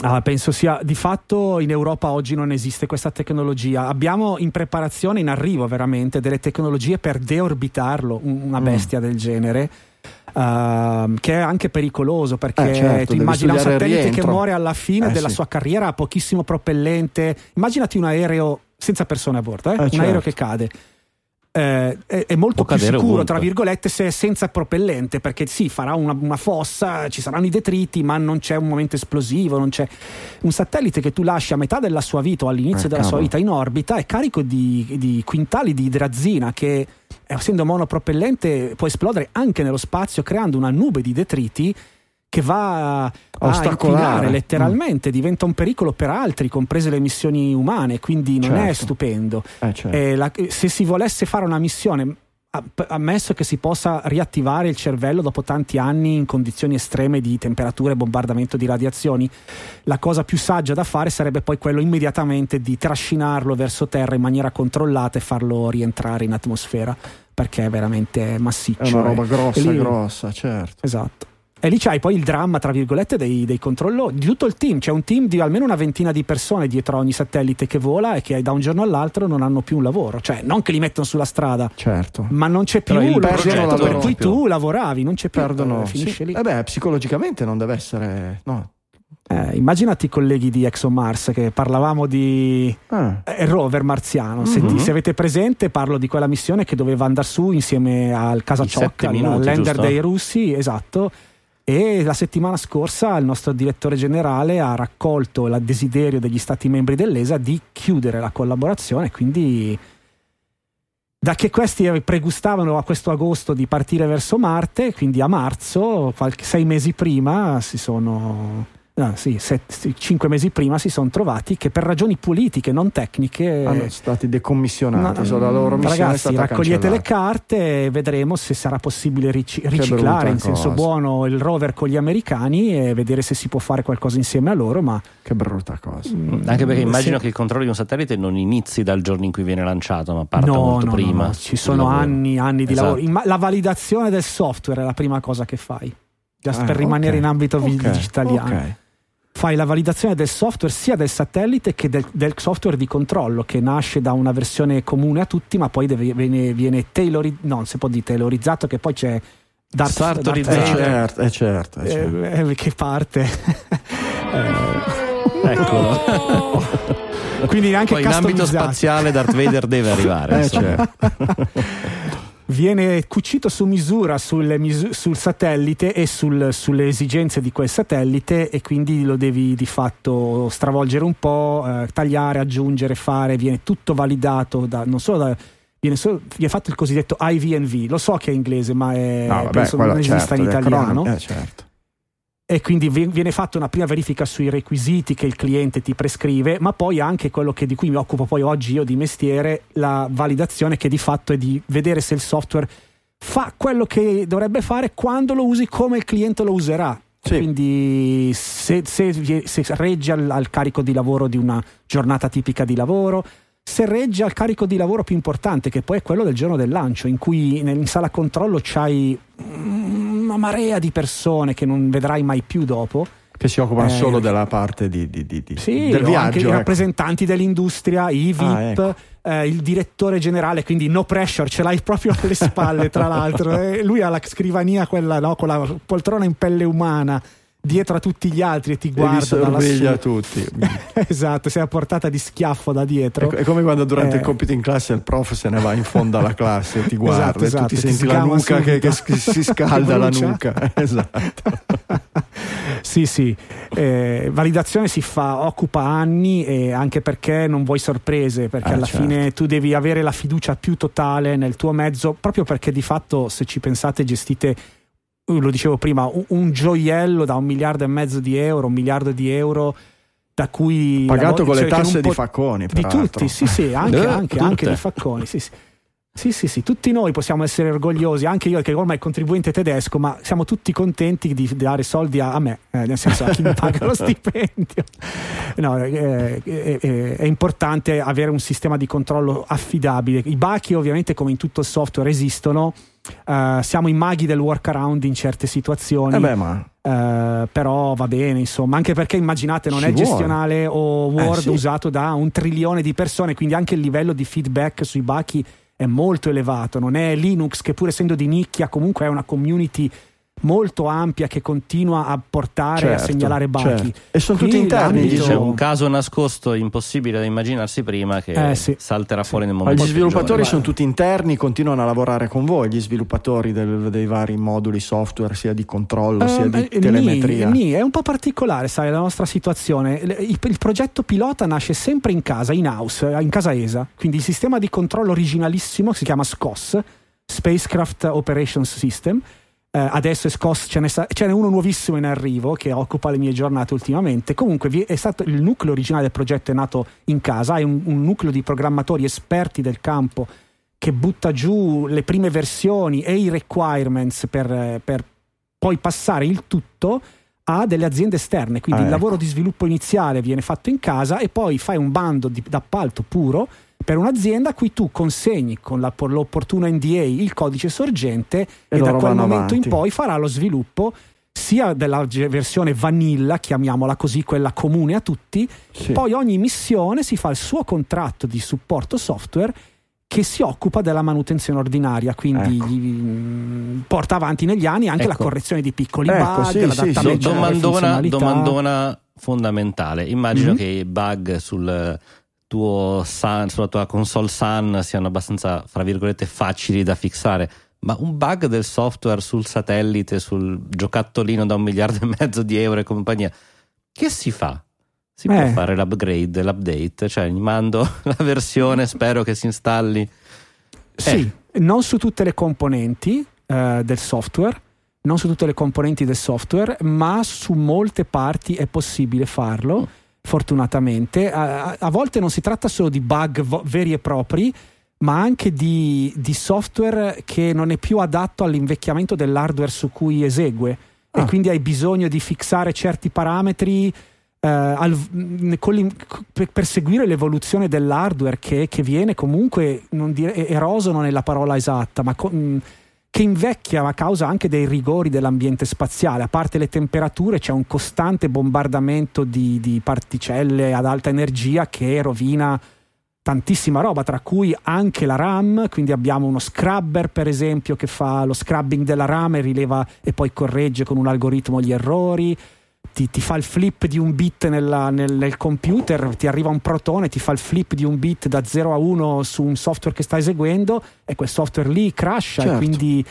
Ah, penso sia di fatto in Europa oggi non esiste questa tecnologia. Abbiamo in preparazione, in arrivo veramente, delle tecnologie per deorbitarlo, una mm. bestia mm. del genere Uh, che è anche pericoloso perché eh, certo, immagina un satellite che muore alla fine eh, della sì. sua carriera, pochissimo propellente. Immaginati un aereo senza persone a bordo, eh? un certo. aereo che cade eh, è, è, molto Può più sicuro, ovunque. tra virgolette, se è senza propellente, perché sì, farà una, una, fossa, ci saranno i detriti, ma non c'è un momento esplosivo, non c'è un satellite che tu lasci a metà della sua vita o all'inizio eh, della cavolo. sua vita in orbita, è carico di, di quintali di idrazina che, essendo monopropellente, può esplodere anche nello spazio, creando una nube di detriti che va a ostacolare letteralmente, mm. diventa un pericolo per altri, comprese le missioni umane, quindi non certo. è stupendo. Eh, certo. eh, la, se si volesse fare una missione, ammesso che si possa riattivare il cervello dopo tanti anni in condizioni estreme di temperature e bombardamento di radiazioni, la cosa più saggia da fare sarebbe poi quello immediatamente di trascinarlo verso terra in maniera controllata e farlo rientrare in atmosfera perché è veramente massiccio. È una roba grossa, lì... grossa, certo. Esatto. E lì c'hai poi il dramma, tra virgolette, dei, dei controllori, di tutto il team. C'è un team di almeno una ventina di persone dietro ogni satellite che vola e che da un giorno all'altro non hanno più un lavoro. Cioè, non che li mettono sulla strada, certo. ma non c'è più il progetto per cui tu lavoravi, non c'è più. Perdono. Eh, finisce sì. lì. Eh psicologicamente non deve essere. No. Eh, immaginati i colleghi di ExoMars che parlavamo di ah. eh, rover marziano. Mm-hmm. Se, mhm. se, avete presente, parlo di quella missione che doveva andare su insieme al Casa Ciocca, al lander giusto? dei russi, esatto e la settimana scorsa il nostro direttore generale ha raccolto il desiderio degli stati membri dell'ESA di chiudere la collaborazione, quindi da che questi pregustavano a questo agosto di partire verso Marte, quindi a marzo, qualche, sei mesi prima, si sono ah, sì, set, cinque mesi prima si sono trovati che per ragioni politiche, non tecniche, hanno stati decommissionati. No, la loro ragazzi, raccogliete cancellata. le carte e vedremo se sarà possibile ric- riciclare in cosa. senso buono il rover con gli americani e vedere se si può fare qualcosa insieme a loro. Ma che brutta cosa. Mm, Anche perché immagino sì. che il controllo di un satellite non inizi dal giorno in cui viene lanciato, ma parta no, molto no, prima. No, ci sono anni, anni di esatto. lavoro. La validazione del software è la prima cosa che fai. Just ah, per rimanere okay. in ambito okay. digitaliano. Okay fai la validazione del software sia del satellite che del, del, software di controllo che nasce da una versione comune a tutti ma poi deve, viene, viene tailorizzato, no, si può dire tailorizzato che poi c'è Darth, Sartorizzato. Darth, eh, certo, eh, certo, eh, certo. Eh, che parte? Eh, eccolo. Quindi anche poi in ambito spaziale Darth Vader deve arrivare eh, certo viene cucito su misura sul, sul satellite e sul, sulle esigenze di quel satellite e quindi lo devi di fatto stravolgere un po', eh, tagliare, aggiungere, fare, viene tutto validato da, non solo da Viene, solo, viene, fatto il cosiddetto IVNV. Lo so che è inglese, ma è, no, vabbè, penso non esista certo, in italiano. Eh, certo e quindi viene fatta una prima verifica sui requisiti che il cliente ti prescrive, ma poi anche quello che, di cui mi occupo poi oggi io di mestiere, la validazione che di fatto è di vedere se il software fa quello che dovrebbe fare quando lo usi come il cliente lo userà. Sì. Quindi se, se, se regge al, al, carico di lavoro di una giornata tipica di lavoro, se regge al carico di lavoro più importante, che poi è quello del giorno del lancio, in cui in sala controllo c'hai una marea di persone che non vedrai mai più dopo. Che si occupano eh, solo della parte di, di, di, sì, del viaggio. Anche ecco. i rappresentanti dell'industria, i VIP, ah, ecco. eh, il direttore generale, quindi no pressure, ce l'hai proprio alle spalle, tra l'altro. Eh, lui ha la scrivania, quella no, con la poltrona in pelle umana dietro a tutti gli altri e ti guarda e sorveglia tutti. Esatto sei a portata di schiaffo da dietro. È, come quando durante eh. il compito in classe il prof se ne va in fondo alla classe e ti guarda esatto, esatto. e tu ti, esatto, ti senti la nuca che, che, si scalda la nuca. esatto. Sì sì. Eh, validazione si fa occupa anni e anche perché non vuoi sorprese perché ah, alla certo. fine tu devi avere la fiducia più totale nel tuo mezzo proprio perché di fatto se ci pensate gestite lo dicevo prima, un, un gioiello da un miliardo e mezzo di euro, un miliardo di euro da cui pagato con le tasse di Facconi di tutti sì sì anche, anche, anche di Facconi sì, sì. Sì, sì, sì, tutti noi possiamo essere orgogliosi, anche io che ormai contribuente tedesco, ma siamo tutti contenti di dare soldi a, a me, eh, nel senso a chi mi paga lo stipendio. No, eh, eh, è importante avere un sistema di controllo affidabile. I bachi ovviamente come in tutto il software esistono, Uh, siamo i maghi del workaround in certe situazioni. Eh beh, ma... uh, però va bene, insomma, anche perché immaginate non Ci è vuole. gestionale o Word eh, sì. usato da un trilione di persone, quindi anche il livello di feedback sui bachi è molto elevato, non è Linux che pur essendo di nicchia comunque è una community molto ampia che continua a portare certo, a segnalare bughi. Certo. E sono tutti interni. C'è un caso nascosto impossibile da immaginarsi prima che eh, sì. salterà fuori nel momento. Ma gli sviluppatori sono tutti interni, continuano a lavorare con voi, gli sviluppatori del, dei vari moduli software, sia di controllo, uh, sia di eh, telemetria. Nì, nì, è un po' particolare, sai, la nostra situazione. Il, il, progetto pilota nasce sempre in casa, in house, in casa ESA. Quindi il sistema di controllo originalissimo si chiama SCOS, Spacecraft Operations System eh, adesso è scosso, ce n'è, ce n'è, uno nuovissimo in arrivo che occupa le mie giornate ultimamente. Comunque è stato, il nucleo originale del progetto è nato in casa, hai un, un nucleo di programmatori esperti del campo che butta giù le prime versioni e i requirements per, per poi passare il tutto a delle aziende esterne. Quindi ah, il ecco. lavoro di sviluppo iniziale viene fatto in casa e poi fai un bando di, d'appalto puro per un'azienda a cui tu consegni con la, l'opportuno NDA il codice sorgente e, e da quel momento avanti. in poi farà lo sviluppo sia della versione vanilla, chiamiamola così, quella comune a tutti, sì. poi ogni missione si fa il suo contratto di supporto software che si occupa della manutenzione ordinaria, quindi ecco. gli, porta avanti negli anni anche ecco. la correzione di piccoli ecco, bug, sì, l'adattamento sì, domandona, domandona fondamentale. Immagino mm-hmm. che i bug sul tuo Sun, sulla tua console Sun siano abbastanza, fra virgolette, facili da fissare. Ma un bug del software sul satellite, sul giocattolino da un miliardo e mezzo di euro e compagnia, che si fa? Si eh. può fare l'upgrade, l'update? Cioè, gli mando la versione, spero che si installi. Sì, eh. non su tutte le componenti eh, del software non su tutte le componenti del software, ma su molte parti è possibile farlo, fortunatamente. A, a volte non si tratta solo di bug vo- veri e propri, ma anche di, di, software che non è più adatto all'invecchiamento dell'hardware su cui esegue. Ah. E quindi hai bisogno di fissare certi parametri eh, al, per, per, seguire l'evoluzione dell'hardware che, che viene comunque non dire, eroso non è la parola esatta, ma con, che invecchia a causa anche dei rigori dell'ambiente spaziale. A parte le temperature, c'è un costante bombardamento di, di particelle ad alta energia che rovina tantissima roba, tra cui anche la RAM, quindi abbiamo uno scrubber per esempio che fa lo scrubbing della RAM e rileva e poi corregge con un algoritmo gli errori ti, ti, fa il flip di un bit nella, nel, nel, computer, ti arriva un protone, ti fa il flip di un bit da 0 a 1 su un software che sta eseguendo e quel software lì crasha certo. e quindi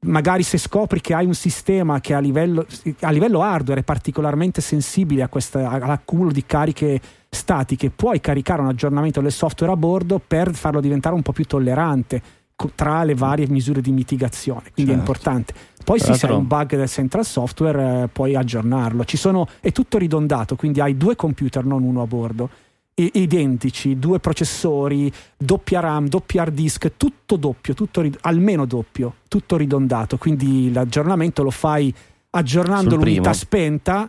magari se scopri che hai un sistema che a livello, a livello hardware è particolarmente sensibile questa, all'accumulo di cariche statiche, puoi caricare un aggiornamento del software a bordo per farlo diventare un po' più tollerante tra le varie misure di mitigazione, quindi certo. è importante. Poi se hai un bug del central software eh, puoi aggiornarlo. Sono, è tutto ridondato, quindi hai due computer, non uno a bordo, I- identici, due processori, doppia RAM, doppia hard disk, tutto doppio, tutto almeno doppio, tutto ridondato. Quindi l'aggiornamento lo fai aggiornando l'unità spenta,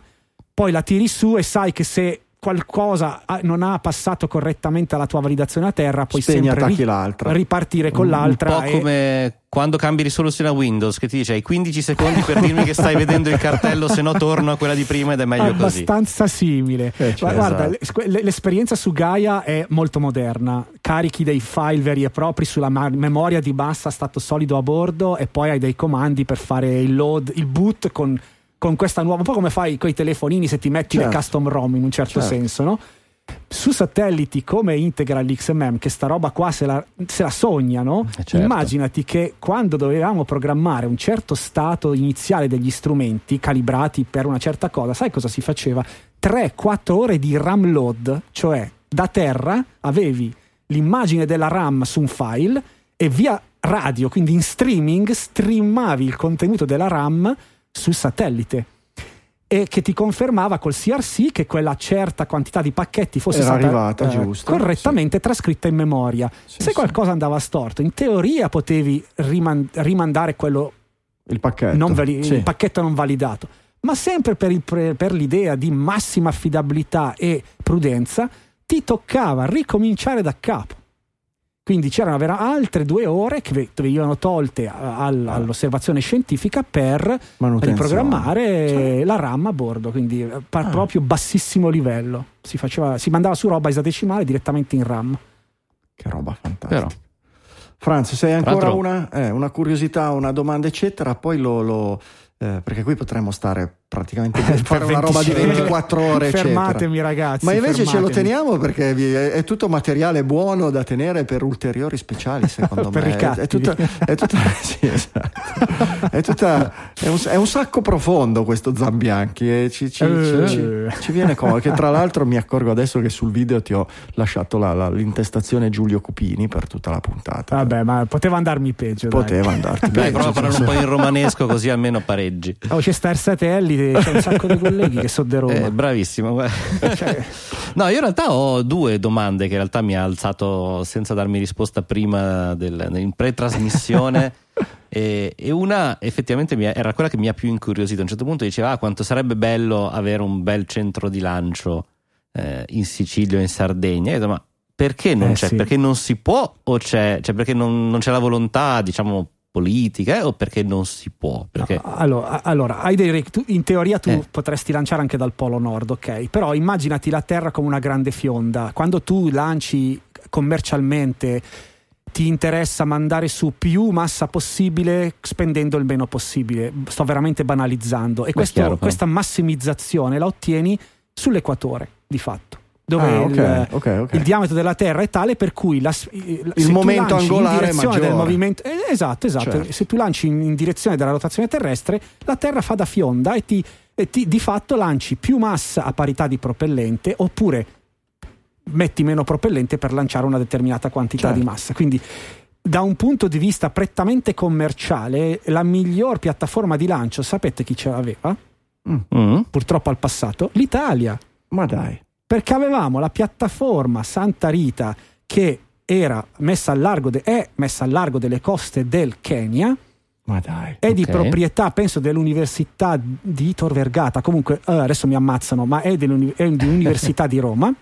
poi la tiri su e sai che se qualcosa non ha passato correttamente alla tua validazione a terra, puoi Spegni, sempre ri- l'altra. ripartire con un, l'altra. Un po' e... come quando cambi risoluzione a Windows, che ti dice hai 15 secondi per dirmi che stai vedendo il cartello, se no torno a quella di prima ed è meglio Abbastanza così. Abbastanza simile. Eh, cioè, Guarda, esatto. l'esperienza su Gaia è molto moderna. Carichi dei file veri e propri sulla memoria di massa stato solido a bordo e poi hai dei comandi per fare il load, il boot con con questa nuova, un po' come fai con i telefonini se ti metti certo. le custom ROM in un certo, certo. senso, no? Su satelliti come integra l'XMM, che sta roba qua se la, se la sognano, eh, certo. immaginati che quando dovevamo programmare un certo stato iniziale degli strumenti calibrati per una certa cosa, sai cosa si faceva? 3-4 ore di RAM load, cioè da terra avevi l'immagine della RAM su un file e via radio, quindi in streaming, streamavi il contenuto della RAM sul satellite e che ti confermava col CRC che quella certa quantità di pacchetti fosse Era stata arrivata, eh, correttamente sì. trascritta in memoria. Sì, Se sì. qualcosa andava storto, in teoria potevi riman- rimandare quello il pacchetto. Non vali- il pacchetto non validato, ma sempre per, il, per l'idea di massima affidabilità e prudenza ti toccava ricominciare da capo. Quindi c'erano altre due ore che venivano tolte al, all'osservazione scientifica per riprogrammare cioè. la RAM a bordo, quindi eh, ah. proprio bassissimo livello. Si, faceva, si, mandava su roba esadecimale direttamente in RAM. Che roba fantastica. Però. Franz, se hai ancora una, eh, una, curiosità, una domanda, eccetera, poi lo, lo eh, perché qui potremmo stare praticamente per fare una roba di 24 ore fermatemi eccetera. ragazzi ma invece fermatemi. ce lo teniamo perché è, è, tutto materiale buono da tenere per ulteriori speciali secondo per me è, è, tutta, è, tutta, sì, esatto. è, tutta, è, un, è, un, sacco profondo questo Zambianchi e ci, ci, uh. ci, ci, viene comodo che tra l'altro mi accorgo adesso che sul video ti ho lasciato la, la, l'intestazione Giulio Cupini per tutta la puntata vabbè ma poteva andarmi peggio poteva dai. andarti dai prova a parlare un po' in romanesco così almeno pareggi oh c'è Star C'è un sacco di colleghi che sono di Roma. Eh, bravissimo. Cioè... no, io in realtà ho due domande che in realtà mi ha alzato senza darmi risposta prima del, in pre-trasmissione. e, e, una effettivamente ha, era quella che mi ha più incuriosito. A un certo punto diceva ah, quanto sarebbe bello avere un bel centro di lancio eh, in Sicilia o in Sardegna. Io ho detto, ma perché non eh, c'è? Sì. Perché non si può o c'è? Cioè perché non, non c'è la volontà, diciamo, politica eh, o perché non si può? Perché... No, allora, allora dei, tu, in teoria tu eh. potresti lanciare anche dal polo nord, ok? Però immaginati la Terra come una grande fionda. Quando tu lanci commercialmente ti interessa mandare su più massa possibile spendendo il meno possibile. Sto veramente banalizzando. E questo, chiaro, questa massimizzazione la ottieni sull'equatore, di fatto dove ah, okay, il, okay, okay. il, diametro della Terra è tale per cui la, il momento angolare in direzione del movimento eh, esatto, esatto. Certo. se tu lanci in, in, direzione della rotazione terrestre la Terra fa da fionda e, ti, e ti, di fatto lanci più massa a parità di propellente oppure metti meno propellente per lanciare una determinata quantità certo. di massa quindi da un punto di vista prettamente commerciale, la miglior piattaforma di lancio, sapete chi ce l'aveva? Mm. Purtroppo al passato, l'Italia. Ma dai. Perché avevamo la piattaforma Santa Rita che era messa al largo de- è messa al largo delle coste del Kenya. Ma dai. È okay. di proprietà, penso, dell'Università di Tor Vergata. Comunque, uh, adesso mi ammazzano, ma è, è di Università di Roma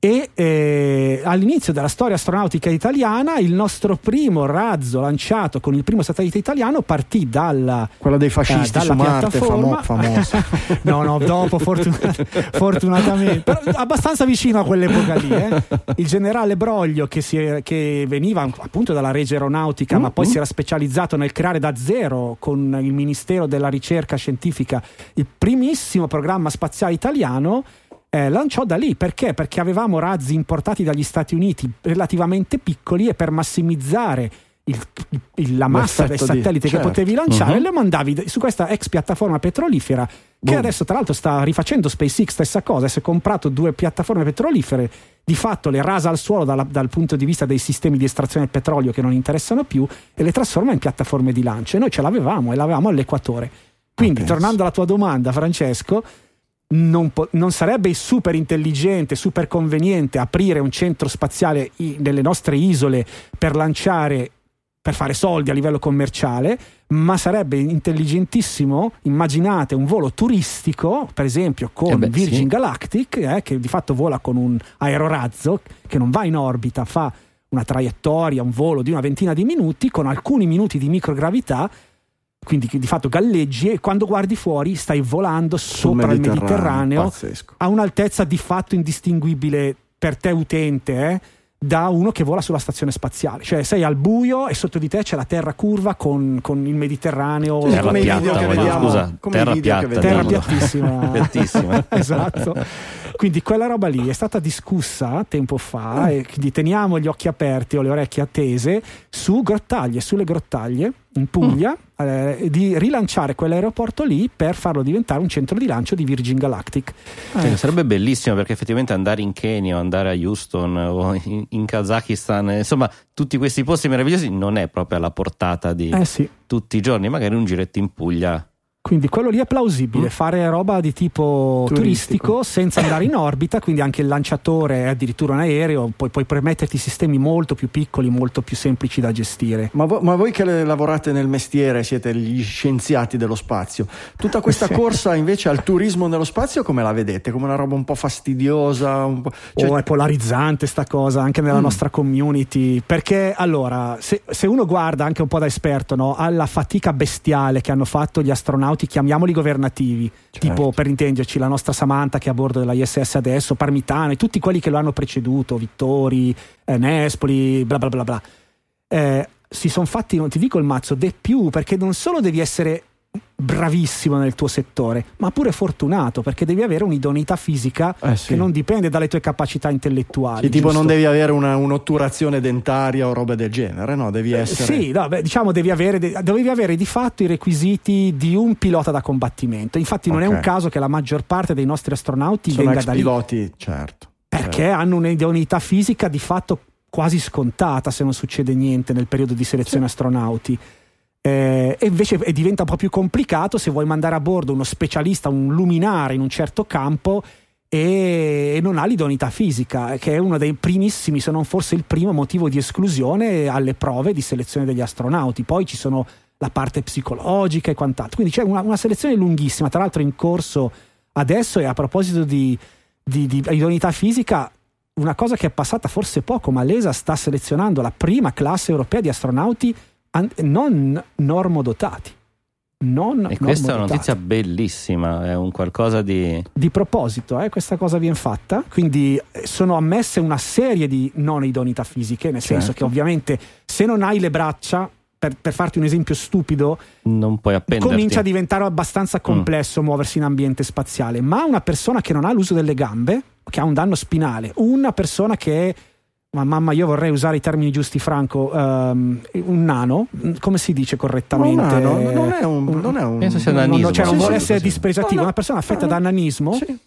e eh, all'inizio della storia astronautica italiana il nostro primo razzo lanciato con il primo satellite italiano partì dalla quello dei fascisti eh, su Marte famo- famoso no no dopo fortunat- fortunatamente però abbastanza vicino a quell'epoca lì eh. il generale Broglio che, è, che, veniva appunto dalla Regia Aeronautica mm-hmm. ma poi mm. si era specializzato nel creare da zero con il Ministero della Ricerca Scientifica il primissimo programma spaziale italiano eh, lanciò da lì perché? Perché avevamo razzi importati dagli Stati Uniti relativamente piccoli e per massimizzare il, il, la massa del satellite di, che certo. potevi lanciare, uh-huh. le mandavi su questa ex piattaforma petrolifera che Boom. adesso tra l'altro sta rifacendo SpaceX, stessa cosa, si è comprato due piattaforme petrolifere, di fatto le rasa al suolo dalla, dal punto di vista dei sistemi di estrazione del petrolio che non interessano più e le trasforma in piattaforme di lancio e noi ce l'avevamo e l'avevamo all'equatore. Quindi, tornando alla tua domanda, Francesco, non, po- non, sarebbe super intelligente, super conveniente aprire un centro spaziale i- nelle nostre isole per lanciare, per fare soldi a livello commerciale, ma sarebbe intelligentissimo, immaginate un volo turistico, per esempio con eh beh, Virgin sì. Galactic, eh, che di fatto vola con un aerorazzo che non va in orbita, fa una traiettoria, un volo di una ventina di minuti, con alcuni minuti di microgravità quindi di fatto galleggi e quando guardi fuori stai volando sopra il Mediterraneo, Mediterraneo a un'altezza di fatto indistinguibile per te utente eh, da uno che vola sulla stazione spaziale cioè sei al buio e sotto di te c'è la terra curva con, con il Mediterraneo terra come piatta, i video che vediamo scusa, come terra, piatta, che terra piattissima, piattissima. esatto quindi quella roba lì è stata discussa tempo fa mm. e quindi teniamo gli occhi aperti o le orecchie attese su grottaglie sulle grottaglie in Puglia mm. eh, di rilanciare quell'aeroporto lì per farlo diventare un centro di lancio di Virgin Galactic. Eh. Sarebbe bellissimo perché effettivamente andare in Kenya o andare a Houston o in, in Kazakistan, insomma, tutti questi posti meravigliosi non è proprio alla portata di eh sì. tutti i giorni, magari un giretto in Puglia quindi quello lì è plausibile, mm. fare roba di tipo turistico. turistico. senza andare in orbita, quindi anche il lanciatore è addirittura un aereo, poi puoi permetterti sistemi molto più piccoli, molto più semplici da gestire. Ma, vo- ma voi che lavorate nel mestiere, siete gli scienziati dello spazio, tutta questa sì. corsa invece al turismo nello spazio come la vedete? Come una roba un po' fastidiosa? Un po'... Cioè... Oh, è polarizzante sta cosa anche nella mm. nostra community, perché allora, se, se, uno guarda anche un po' da esperto no, alla fatica bestiale che hanno fatto gli astronauti astronauti, chiamiamoli governativi, certo. tipo per intenderci la nostra Samantha che è a bordo della ISS adesso, Parmitano e tutti quelli che lo hanno preceduto, Vittori, eh, Nespoli, bla bla bla bla. Eh, si sono fatti, non ti dico il mazzo, de più, perché non solo devi essere bravissimo nel tuo settore, ma pure fortunato perché devi avere un'idoneità fisica eh sì. che non dipende dalle tue capacità intellettuali. Sì, tipo non devi avere una, un'otturazione dentaria o roba del genere, no? Devi eh, essere. Eh, sì, no, beh, diciamo devi avere, devi avere di fatto i requisiti di un pilota da combattimento. Infatti, non okay. è un caso che la maggior parte dei nostri astronauti sono venga da lì. piloti, certo. Perché certo. hanno un'idoneità fisica di fatto quasi scontata se non succede niente nel periodo di selezione sì. astronauti. Eh, e invece diventa un po' più complicato se vuoi mandare a bordo uno specialista, un luminare in un certo campo e non ha l'idoneità fisica, che è uno dei primissimi, se non forse il primo motivo di esclusione alle prove di selezione degli astronauti. Poi ci sono la parte psicologica e quant'altro. Quindi c'è una, una selezione lunghissima, tra l'altro in corso adesso e a proposito di, di, di idoneità fisica, una cosa che è passata forse poco, ma l'ESA sta selezionando la prima classe europea di astronauti non normodotati. Non e questa è una notizia bellissima, è un qualcosa di... Di proposito, eh, questa cosa viene fatta, quindi eh, sono ammesse una serie di non idoneità fisiche, nel certo. senso che ovviamente se non hai le braccia, per, per, farti un esempio stupido, non puoi appenderti. comincia a diventare abbastanza complesso mm. muoversi in ambiente spaziale, ma una persona che non ha l'uso delle gambe, che ha un danno spinale, una persona che è ma mamma io vorrei usare i termini giusti Franco um, un nano come si dice correttamente un nano, non è un, non è un penso sia nanismo non, cioè, non vuole essere dispregiativo no, no, una persona affetta no, da nanismo sì.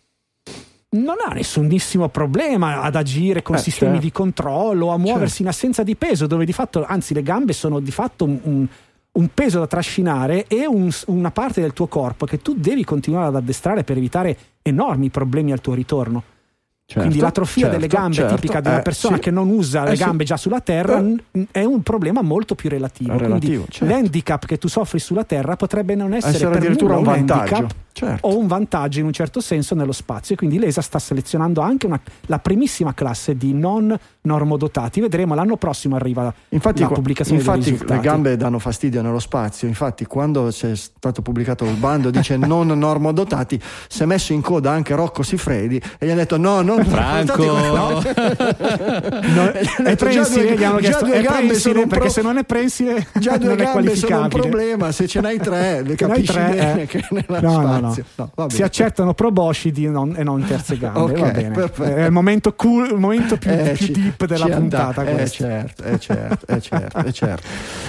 non ha nessunissimo problema ad agire con eh, sistemi certo. di controllo, a muoversi certo. in assenza di peso, dove di fatto, anzi, le gambe sono di fatto un, un, un peso da trascinare e un, una parte del tuo corpo che tu devi continuare ad addestrare per evitare enormi problemi al tuo ritorno. Certo, Quindi l'atrofia certo, delle gambe certo, tipica di una eh, persona sì. che non usa eh, le gambe sì. già sulla terra eh. è un problema molto più relativo. relativo Quindi certo. l'handicap che tu soffri sulla terra potrebbe non essere, essere addirittura un, un vantaggio certo. o un vantaggio in un certo senso nello spazio. Quindi l'ESA sta selezionando anche una, la primissima classe di non normodotati. Vedremo l'anno prossimo arriva infatti, la pubblicazione infatti le gambe danno fastidio nello spazio. Infatti, quando c'è stato pubblicato il bando dice non normodotati, si è messo in coda anche Rocco Sifredi e gli ha detto no, non Franco. No. no, è prensile, gli hanno chiesto è prensile perché pro... se non è prensile già due gambe sono un problema, se ce n'hai tre, le capisci tre, bene eh. che nella no, no, no. si accettano proboscidi non, e non terze gambe, okay, va bene. Perfetto. È il momento, cool, il momento più, eh, più ci, deep della puntata. Eh, certo, eh, certo, eh, certo, eh, certo.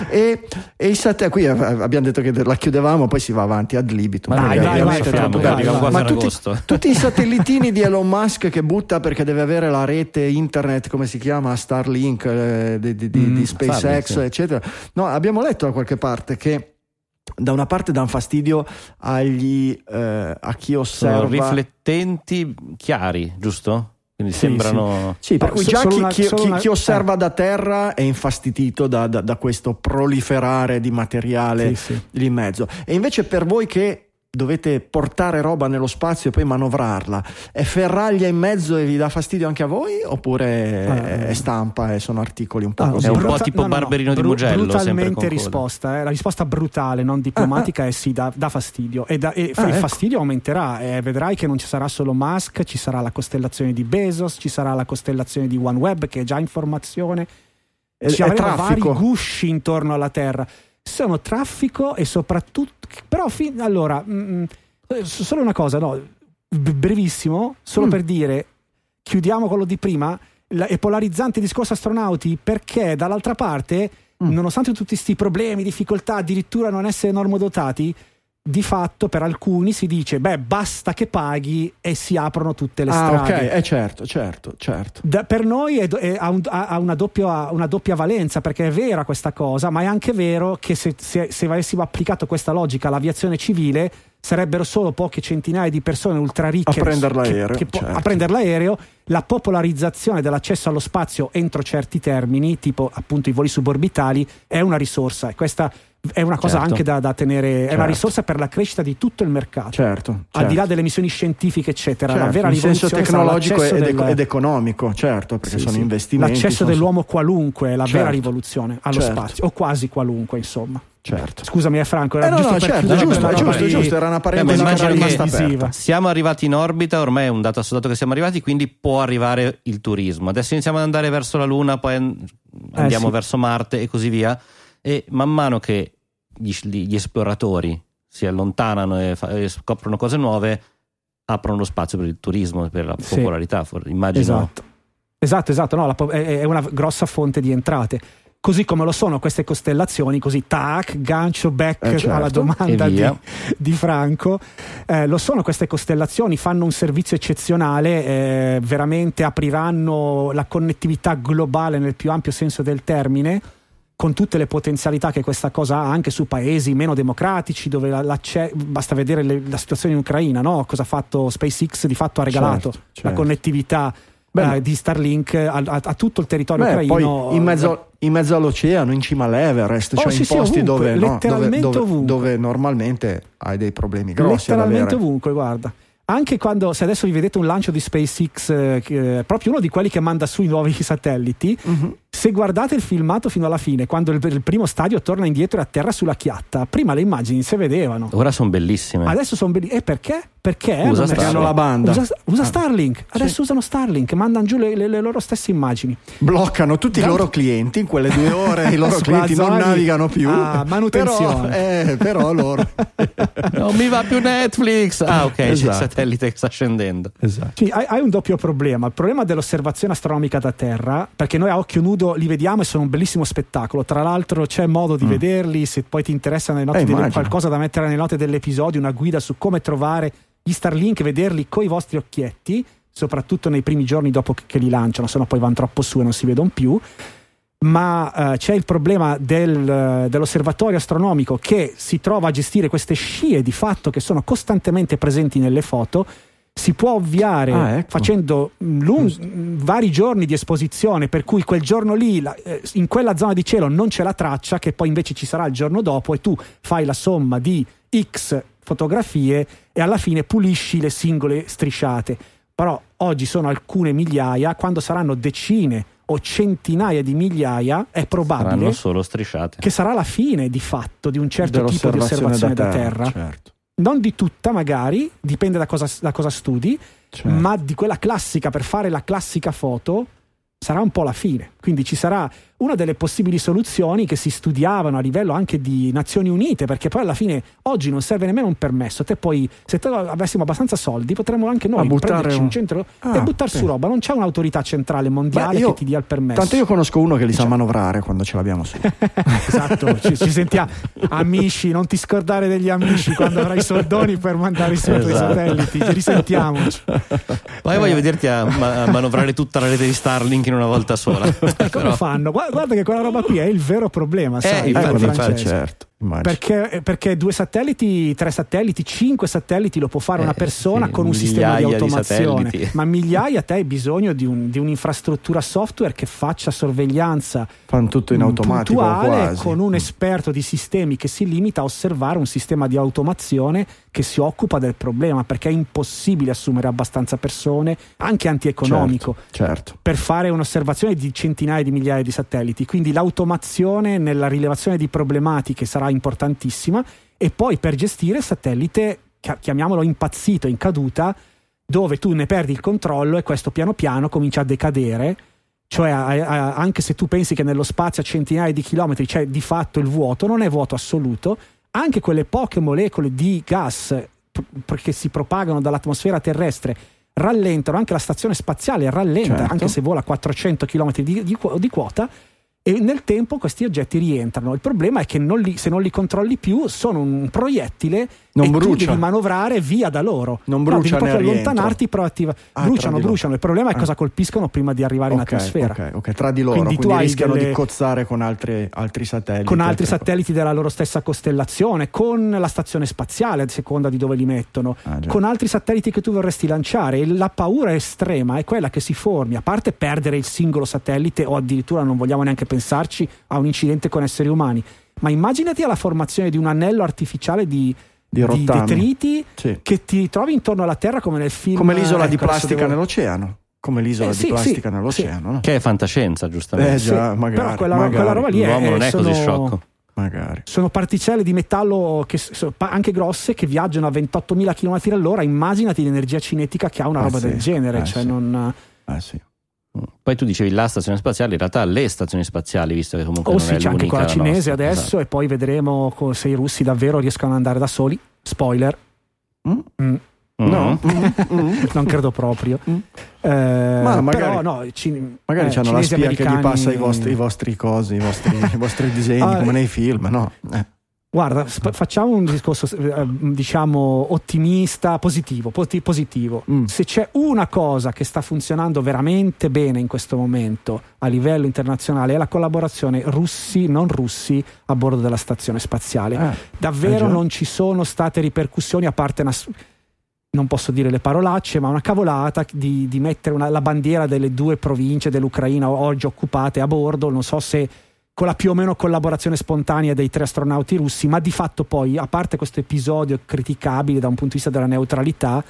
E, e i sette, qui abbiamo detto che la chiudevamo, poi si va avanti ad libitum. Ma dai, dai, vai, dai, dai, Ma tutti, tutti i satellitini di Elon Musk che butta perché deve avere la rete internet, come si chiama, Starlink, eh, di, di, mm, di SpaceX, Starlink, sì. eccetera. No, abbiamo letto da qualche parte che da una parte danno fastidio agli, eh, a chi osserva. Sono riflettenti chiari, giusto? Quindi sì, sembrano. Sì, sì per cui già chi, una, chi, chi, una... chi, osserva da terra è infastidito da, da, da questo proliferare di materiale sì, lì in mezzo. E invece per voi che dovete portare roba nello spazio e poi manovrarla. È ferraglia in mezzo e vi dà fastidio anche a voi? Oppure uh, è stampa e sono articoli un po' uh, così? È un po' tipo no, Barberino no, di Mugello. Brutalmente risposta. Eh? La risposta brutale, non diplomatica, uh, è sì, dà, dà fastidio. E, da, e ah, il ecco. fastidio aumenterà. Eh, vedrai che non ci sarà solo Musk, ci sarà la costellazione di Bezos, ci sarà la costellazione di OneWeb che è già in formazione. Ci avremo vari gusci intorno alla Terra sono traffico e soprattutto... Però, fin, allora, mh, mm, mm, solo una cosa, no, brevissimo, solo mm. per dire, chiudiamo quello di prima, la, è polarizzante il discorso astronauti perché dall'altra parte, mm. nonostante tutti questi problemi, difficoltà, addirittura non essere normodotati, di fatto per alcuni si dice beh basta che paghi e si aprono tutte le ah, strade. ok, eh, certo certo certo. Da, per noi è, è, ha, un, ha una, doppia, una, doppia, valenza perché è vera questa cosa ma è anche vero che se, se, se avessimo applicato questa logica all'aviazione civile sarebbero solo poche centinaia di persone ultra ricche a prendere l'aereo, che, che certo. a prendere l'aereo. La popolarizzazione dell'accesso allo spazio entro certi termini tipo appunto i voli suborbitali è una risorsa. E questa è una cosa certo. anche da, da tenere, certo. è una certo. risorsa per la crescita di tutto il mercato. Certo, Al di là certo. delle missioni scientifiche, eccetera. Certo, la vera in senso tecnologico ed, del... ed, economico, certo, perché sì, sono sì. investimenti. L'accesso sono... dell'uomo qualunque è la vera certo. rivoluzione allo spazio, o quasi qualunque, insomma. Certo. Scusami, è Franco. Era eh no, no, certo, giusto, giusto, giusto, era una parentesi eh, Siamo arrivati in orbita, ormai è un dato assoluto che siamo arrivati, quindi può arrivare il turismo. Adesso iniziamo ad andare verso la Luna, poi andiamo eh, sì. verso Marte e così via. E man mano che gli, gli esploratori si allontanano e, fa, e, scoprono cose nuove, aprono lo spazio per il turismo, per la sì. popolarità. Immagino. Esatto, esatto, esatto no, la, è, è una grossa fonte di entrate così come lo sono queste costellazioni, così tac, gancio back eh certo. alla domanda di, di, Franco, eh, lo sono queste costellazioni, fanno un servizio eccezionale, eh, veramente apriranno la connettività globale nel più ampio senso del termine con tutte le potenzialità che questa cosa ha anche su paesi meno democratici dove basta vedere le, la situazione in Ucraina no? cosa ha fatto SpaceX di fatto ha regalato certo, certo. la connettività eh, di Starlink a, a, a, tutto il territorio Beh, ucraino poi in mezzo, in mezzo, all'oceano in cima all'Everest oh, cioè sì, in posti sì, ovunque, dove, no, dove, dove, dove, normalmente hai dei problemi grossi letteralmente ovunque guarda anche quando, se adesso vi vedete un lancio di SpaceX, eh, proprio uno di quelli che manda sui nuovi satelliti, uh-huh. Se guardate il filmato fino alla fine, quando il, il, primo stadio torna indietro e atterra sulla chiatta, prima le immagini si vedevano. Ora sono bellissime. Adesso sono bellissime. E perché? Perché? Usa perché hanno la banda. Usa, usa ah. Starlink. Adesso sì. usano Starlink, mandano giù le, le, le, loro stesse immagini. Bloccano tutti da... i loro clienti in quelle due ore. I loro clienti non navigano più. Ah, manutenzione. Però, eh, però loro. non mi va più Netflix. Ah, ok. Esatto. C'è il satellite che sta scendendo. Esatto. Sì, hai, hai un doppio problema. Il problema dell'osservazione astronomica da terra, perché noi a occhio nudo li vediamo e sono un bellissimo spettacolo. Tra l'altro c'è modo di mm. vederli, se poi ti interessano le note eh, delle, qualcosa da mettere nelle note dell'episodio, una guida su come trovare gli Starlink, vederli con i vostri occhietti. soprattutto nei primi giorni dopo che, li lanciano, se no poi vanno troppo su e non si vedono più ma eh, c'è il problema del, dell'osservatorio astronomico che si trova a gestire queste scie di fatto che sono costantemente presenti nelle foto. Si può ovviare ah, ecco. facendo lung- vari giorni di esposizione, per cui quel giorno lì, la, eh, in quella zona di cielo, non c'è la traccia, che poi invece ci sarà il giorno dopo, e tu fai la somma di X fotografie e alla fine pulisci le singole strisciate. Però oggi sono alcune migliaia, quando saranno decine o centinaia di migliaia, è probabile che sarà la fine di fatto di un certo tipo di osservazione da terra. Da terra. Certo. Non di tutta, magari, dipende da cosa, da cosa studi, certo. ma di quella classica per fare la classica foto sarà un po' la fine. Quindi ci sarà una delle possibili soluzioni che si studiavano a livello anche di Nazioni Unite, perché poi alla fine oggi non serve nemmeno un permesso. Te poi, se te avessimo abbastanza soldi, potremmo anche noi prenderci un, un centro ah, e buttar su roba. Non c'è un'autorità centrale mondiale io, che ti dia il permesso. Tanto io conosco uno che li sa manovrare quando ce l'abbiamo su. esatto, ci, ci, sentiamo. Amici, non ti scordare degli amici quando avrai i soldoni per mandare su esatto. i satelliti. Ci risentiamoci. Poi eh. voglio vederti a, ma- a, manovrare tutta la rete di Starlink in una volta sola. Come Però... fanno? guarda che quella roba qui è il vero problema, eh, sai, infatti, infatti, certo. Perché, perché, due satelliti, tre satelliti, cinque satelliti lo può fare eh, una persona sì, con un sistema di automazione, di ma migliaia te hai bisogno di, un, di, un'infrastruttura software che faccia sorveglianza Fanno tutto in automatico quasi. con un esperto di sistemi che si limita a osservare un sistema di automazione che si occupa del problema perché è impossibile assumere abbastanza persone, anche antieconomico, certo, certo. per fare un'osservazione di centinaia di migliaia di satelliti. Quindi l'automazione nella rilevazione di problematiche sarà importantissima e poi per gestire satellite, chiamiamolo impazzito, in caduta, dove tu ne perdi il controllo e questo piano piano comincia a decadere. Cioè, a, a, anche se tu pensi che nello spazio a centinaia di chilometri c'è di fatto il vuoto, non è vuoto assoluto, anche quelle poche molecole di gas che si propagano dall'atmosfera terrestre rallentano, anche la stazione spaziale rallenta, certo. anche se vola a 400 km di, di, di quota, e nel tempo questi oggetti rientrano. Il problema è che non li, se non li controlli più sono un proiettile non e brucia. devi manovrare via da loro. Non brucia, no, devi proprio allontanarti proattiva. Ah, bruciano, bruciano. Il problema è ah. cosa colpiscono prima di arrivare okay, in atmosfera. Ok, ok, tra di loro. Quindi, quindi tu rischiano delle... di cozzare con altri, altri satelliti. Con altri satelliti della loro stessa costellazione, con la stazione spaziale, a seconda di dove li mettono, ah, con altri satelliti che tu vorresti lanciare. E la paura estrema è quella che si formi, a parte perdere il singolo satellite o addirittura non vogliamo neanche pensarci a un incidente con esseri umani. Ma immaginati alla formazione di un anello artificiale di, di, di detriti sì. che ti ritrovi intorno alla Terra come nel film. Come l'isola ecco, di plastica devo... nell'oceano. Come l'isola eh, sì, di plastica sì, nell'oceano. No? Che è fantascienza, giustamente. Eh già, magari, Però quella, magari. quella roba lì L'uomo è, non è sono... così sciocco. Magari. Sono particelle di metallo che, anche grosse che viaggiano a 28.000 km all'ora. Immaginati l'energia cinetica che ha una ah, roba del genere. Eh, cioè non... eh. Poi tu dicevi la stazione spaziale, in realtà le stazioni spaziali, visto che comunque oh, non sì, è c'è anche quella cinese nostra, adesso esatto. e poi vedremo se i russi davvero riescono ad andare da soli. Spoiler. Mm? Mm. No, mm. non credo proprio. Mm. Eh, Ma magari, però, no, cin- magari eh, hanno la spia che gli passa i vostri, i vostri cosi, i vostri, i vostri disegni, ah, come nei film, no? Eh. Guarda, sp- facciamo un discorso, eh, diciamo, ottimista, positivo. Poti- positivo. Mm. Se c'è una cosa che sta funzionando veramente bene in questo momento a livello internazionale è la collaborazione russi, non russi, a bordo della stazione spaziale. Eh, Davvero eh non ci sono state ripercussioni, a parte una, non posso dire le parolacce, ma una cavolata di, di mettere una, la bandiera delle due province dell'Ucraina oggi occupate a bordo. Non so se con la più o meno collaborazione spontanea dei tre astronauti russi, ma di fatto poi, a parte questo episodio criticabile da un punto di vista della neutralità,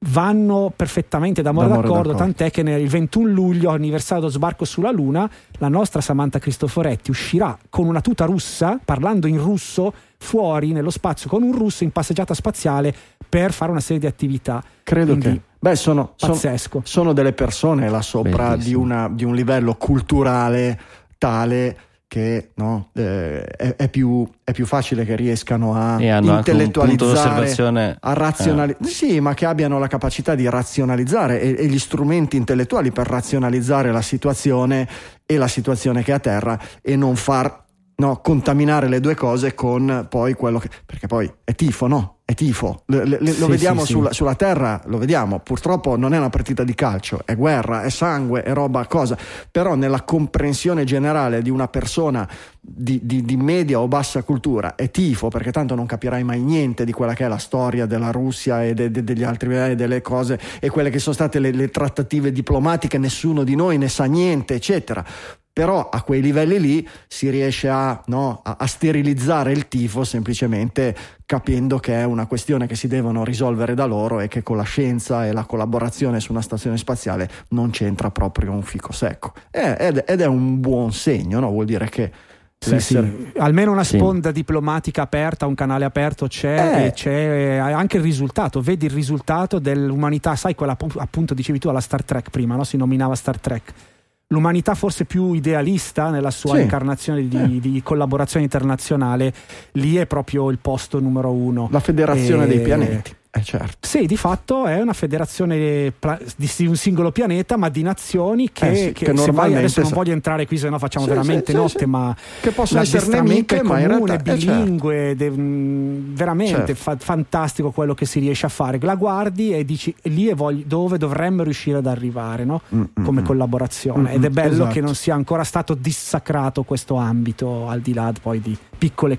vanno perfettamente d'amore, d'amore d'accordo, d'accordo, tant'è che nel 21 luglio, anniversario dello sbarco sulla Luna, la nostra Samantha Cristoforetti uscirà con una tuta russa, parlando in russo, fuori nello spazio con un russo in passeggiata spaziale per fare una serie di attività. Credo Quindi, che... Beh, sono, sono, sono, delle persone là sopra di, una, di un livello culturale tale che no, eh, è, è, più, è, più, facile che riescano a intellettualizzare, a razionalizzare, eh. sì, ma che abbiano la capacità di razionalizzare e, e, gli strumenti intellettuali per razionalizzare la situazione e la situazione che è a terra e non far no, contaminare le due cose con poi quello che... perché poi è tifo, no? È tifo, le, le, sì, lo vediamo sì, sulla, sì. sulla, terra, lo vediamo, purtroppo non è una partita di calcio, è guerra, è sangue, è roba, cosa, però nella comprensione generale di una persona di, di, di, media o bassa cultura è tifo, perché tanto non capirai mai niente di quella che è la storia della Russia e de, de, degli altri e eh, delle cose e quelle che sono state le, le trattative diplomatiche, nessuno di noi ne sa niente, eccetera però a quei livelli lì si riesce a, no, a, a, sterilizzare il tifo semplicemente capendo che è una questione che si devono risolvere da loro e che con la scienza e la collaborazione su una stazione spaziale non c'entra proprio un fico secco. ed, ed, è un buon segno, no? vuol dire che sì, sì. Almeno una sponda sì. diplomatica aperta, un canale aperto c'è eh. e c'è anche il risultato. Vedi il risultato dell'umanità, sai quella appunto dicevi tu alla Star Trek prima, no? si nominava Star Trek l'umanità forse più idealista nella sua sì. incarnazione di, eh. di, collaborazione internazionale, lì è proprio il posto numero uno. La federazione e... dei pianeti. Eh certo. Sì, di fatto è una federazione di un singolo pianeta, ma di nazioni che, eh sì, che, che normalmente adesso non voglio entrare qui, se no facciamo sì, veramente sì, notte, ma che possono essere nemiche, comune, ma in realtà, bilingue, eh certo. de, veramente certo. fa, fantastico quello che si riesce a fare. La guardi e dici lì è voglio, dove dovremmo riuscire ad arrivare, no? mm, come mm, collaborazione. Mm, Ed è bello esatto. che non sia ancora stato dissacrato questo ambito, al di là poi di piccole,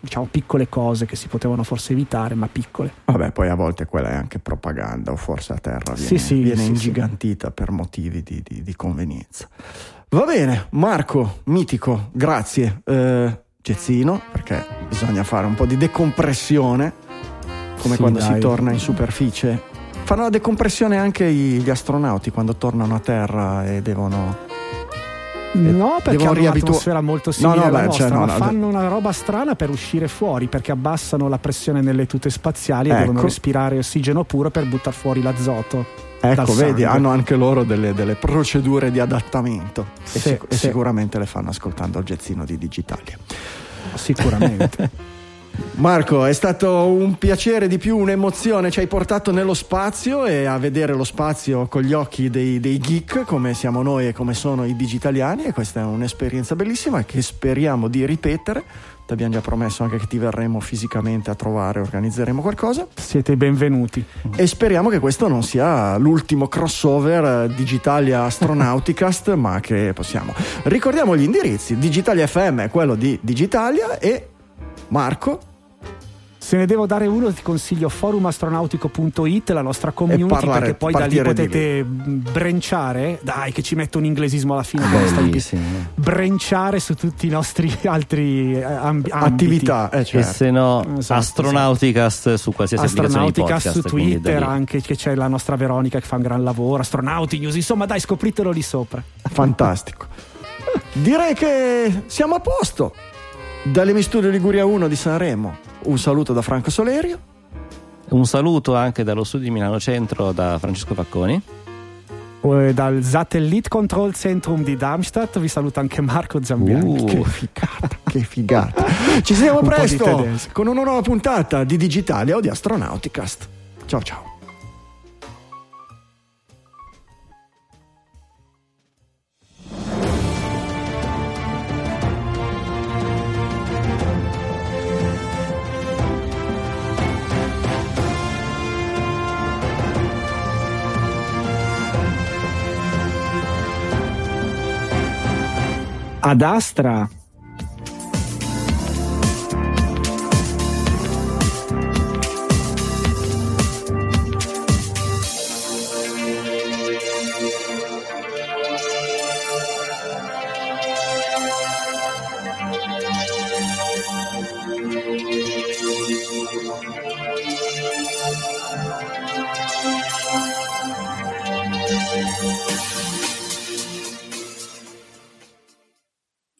diciamo, piccole cose che si potevano forse evitare, ma piccole. Vabbè, poi volte quella è anche propaganda, o forse a terra viene, sì, sì, viene sì, ingigantita per motivi di, di, di, convenienza. Va bene, Marco, mitico, grazie. Eh, Gezzino, perché bisogna fare un po' di decompressione, come quando dai. si torna in superficie. Fanno la decompressione anche gli astronauti quando tornano a terra e devono No, perché hanno riabitu- un'atmosfera molto simile no, no, alla beh, nostra, cioè, no, fanno una roba strana per uscire fuori, perché abbassano la pressione nelle tute spaziali ecco. e devono respirare ossigeno puro per buttare fuori l'azoto. Ecco, vedi, hanno anche loro delle, delle procedure di adattamento sì, e, sic- sì. e, sicuramente le fanno ascoltando il gezzino di Digitalia. Sicuramente. Marco, è stato un piacere di più, un'emozione, ci hai portato nello spazio e a vedere lo spazio con gli occhi dei, dei, geek come siamo noi e come sono i digitaliani e questa è un'esperienza bellissima che speriamo di ripetere. Ti abbiamo già promesso anche che ti verremo fisicamente a trovare, organizzeremo qualcosa. Siete benvenuti. E speriamo che questo non sia l'ultimo crossover Digitalia Astronauticast, ma che possiamo. Ricordiamo gli indirizzi: Digitalia FM è quello di Digitalia e Marco se ne devo dare uno, ti consiglio forumastronautico.it, la nostra community, parlare, perché poi da lì potete lì. brenciare. Dai, che ci metto un inglesismo alla fine. Ah, brenciare su tutti i nostri altri eh, amb- attività. Eh, certo. E se no, esatto, Astronauticast su qualsiasi Astronauticast su Twitter, anche che c'è la nostra Veronica che fa un gran lavoro. Astronauti News, insomma, dai, scopritelo lì sopra. Fantastico. Direi che siamo a posto. Dalle Studio Liguria 1 di Sanremo, un saluto da Franco Solerio. Un saluto anche dallo studio di Milano Centro da Francesco Facconi. E dal Satellite Control Centrum di Darmstadt vi saluta anche Marco Zambianchi. Uh, che figata, che figata. Ci sentiamo presto con una nuova puntata di Digitalia o di Astronauticast. Ciao ciao. Ad Astra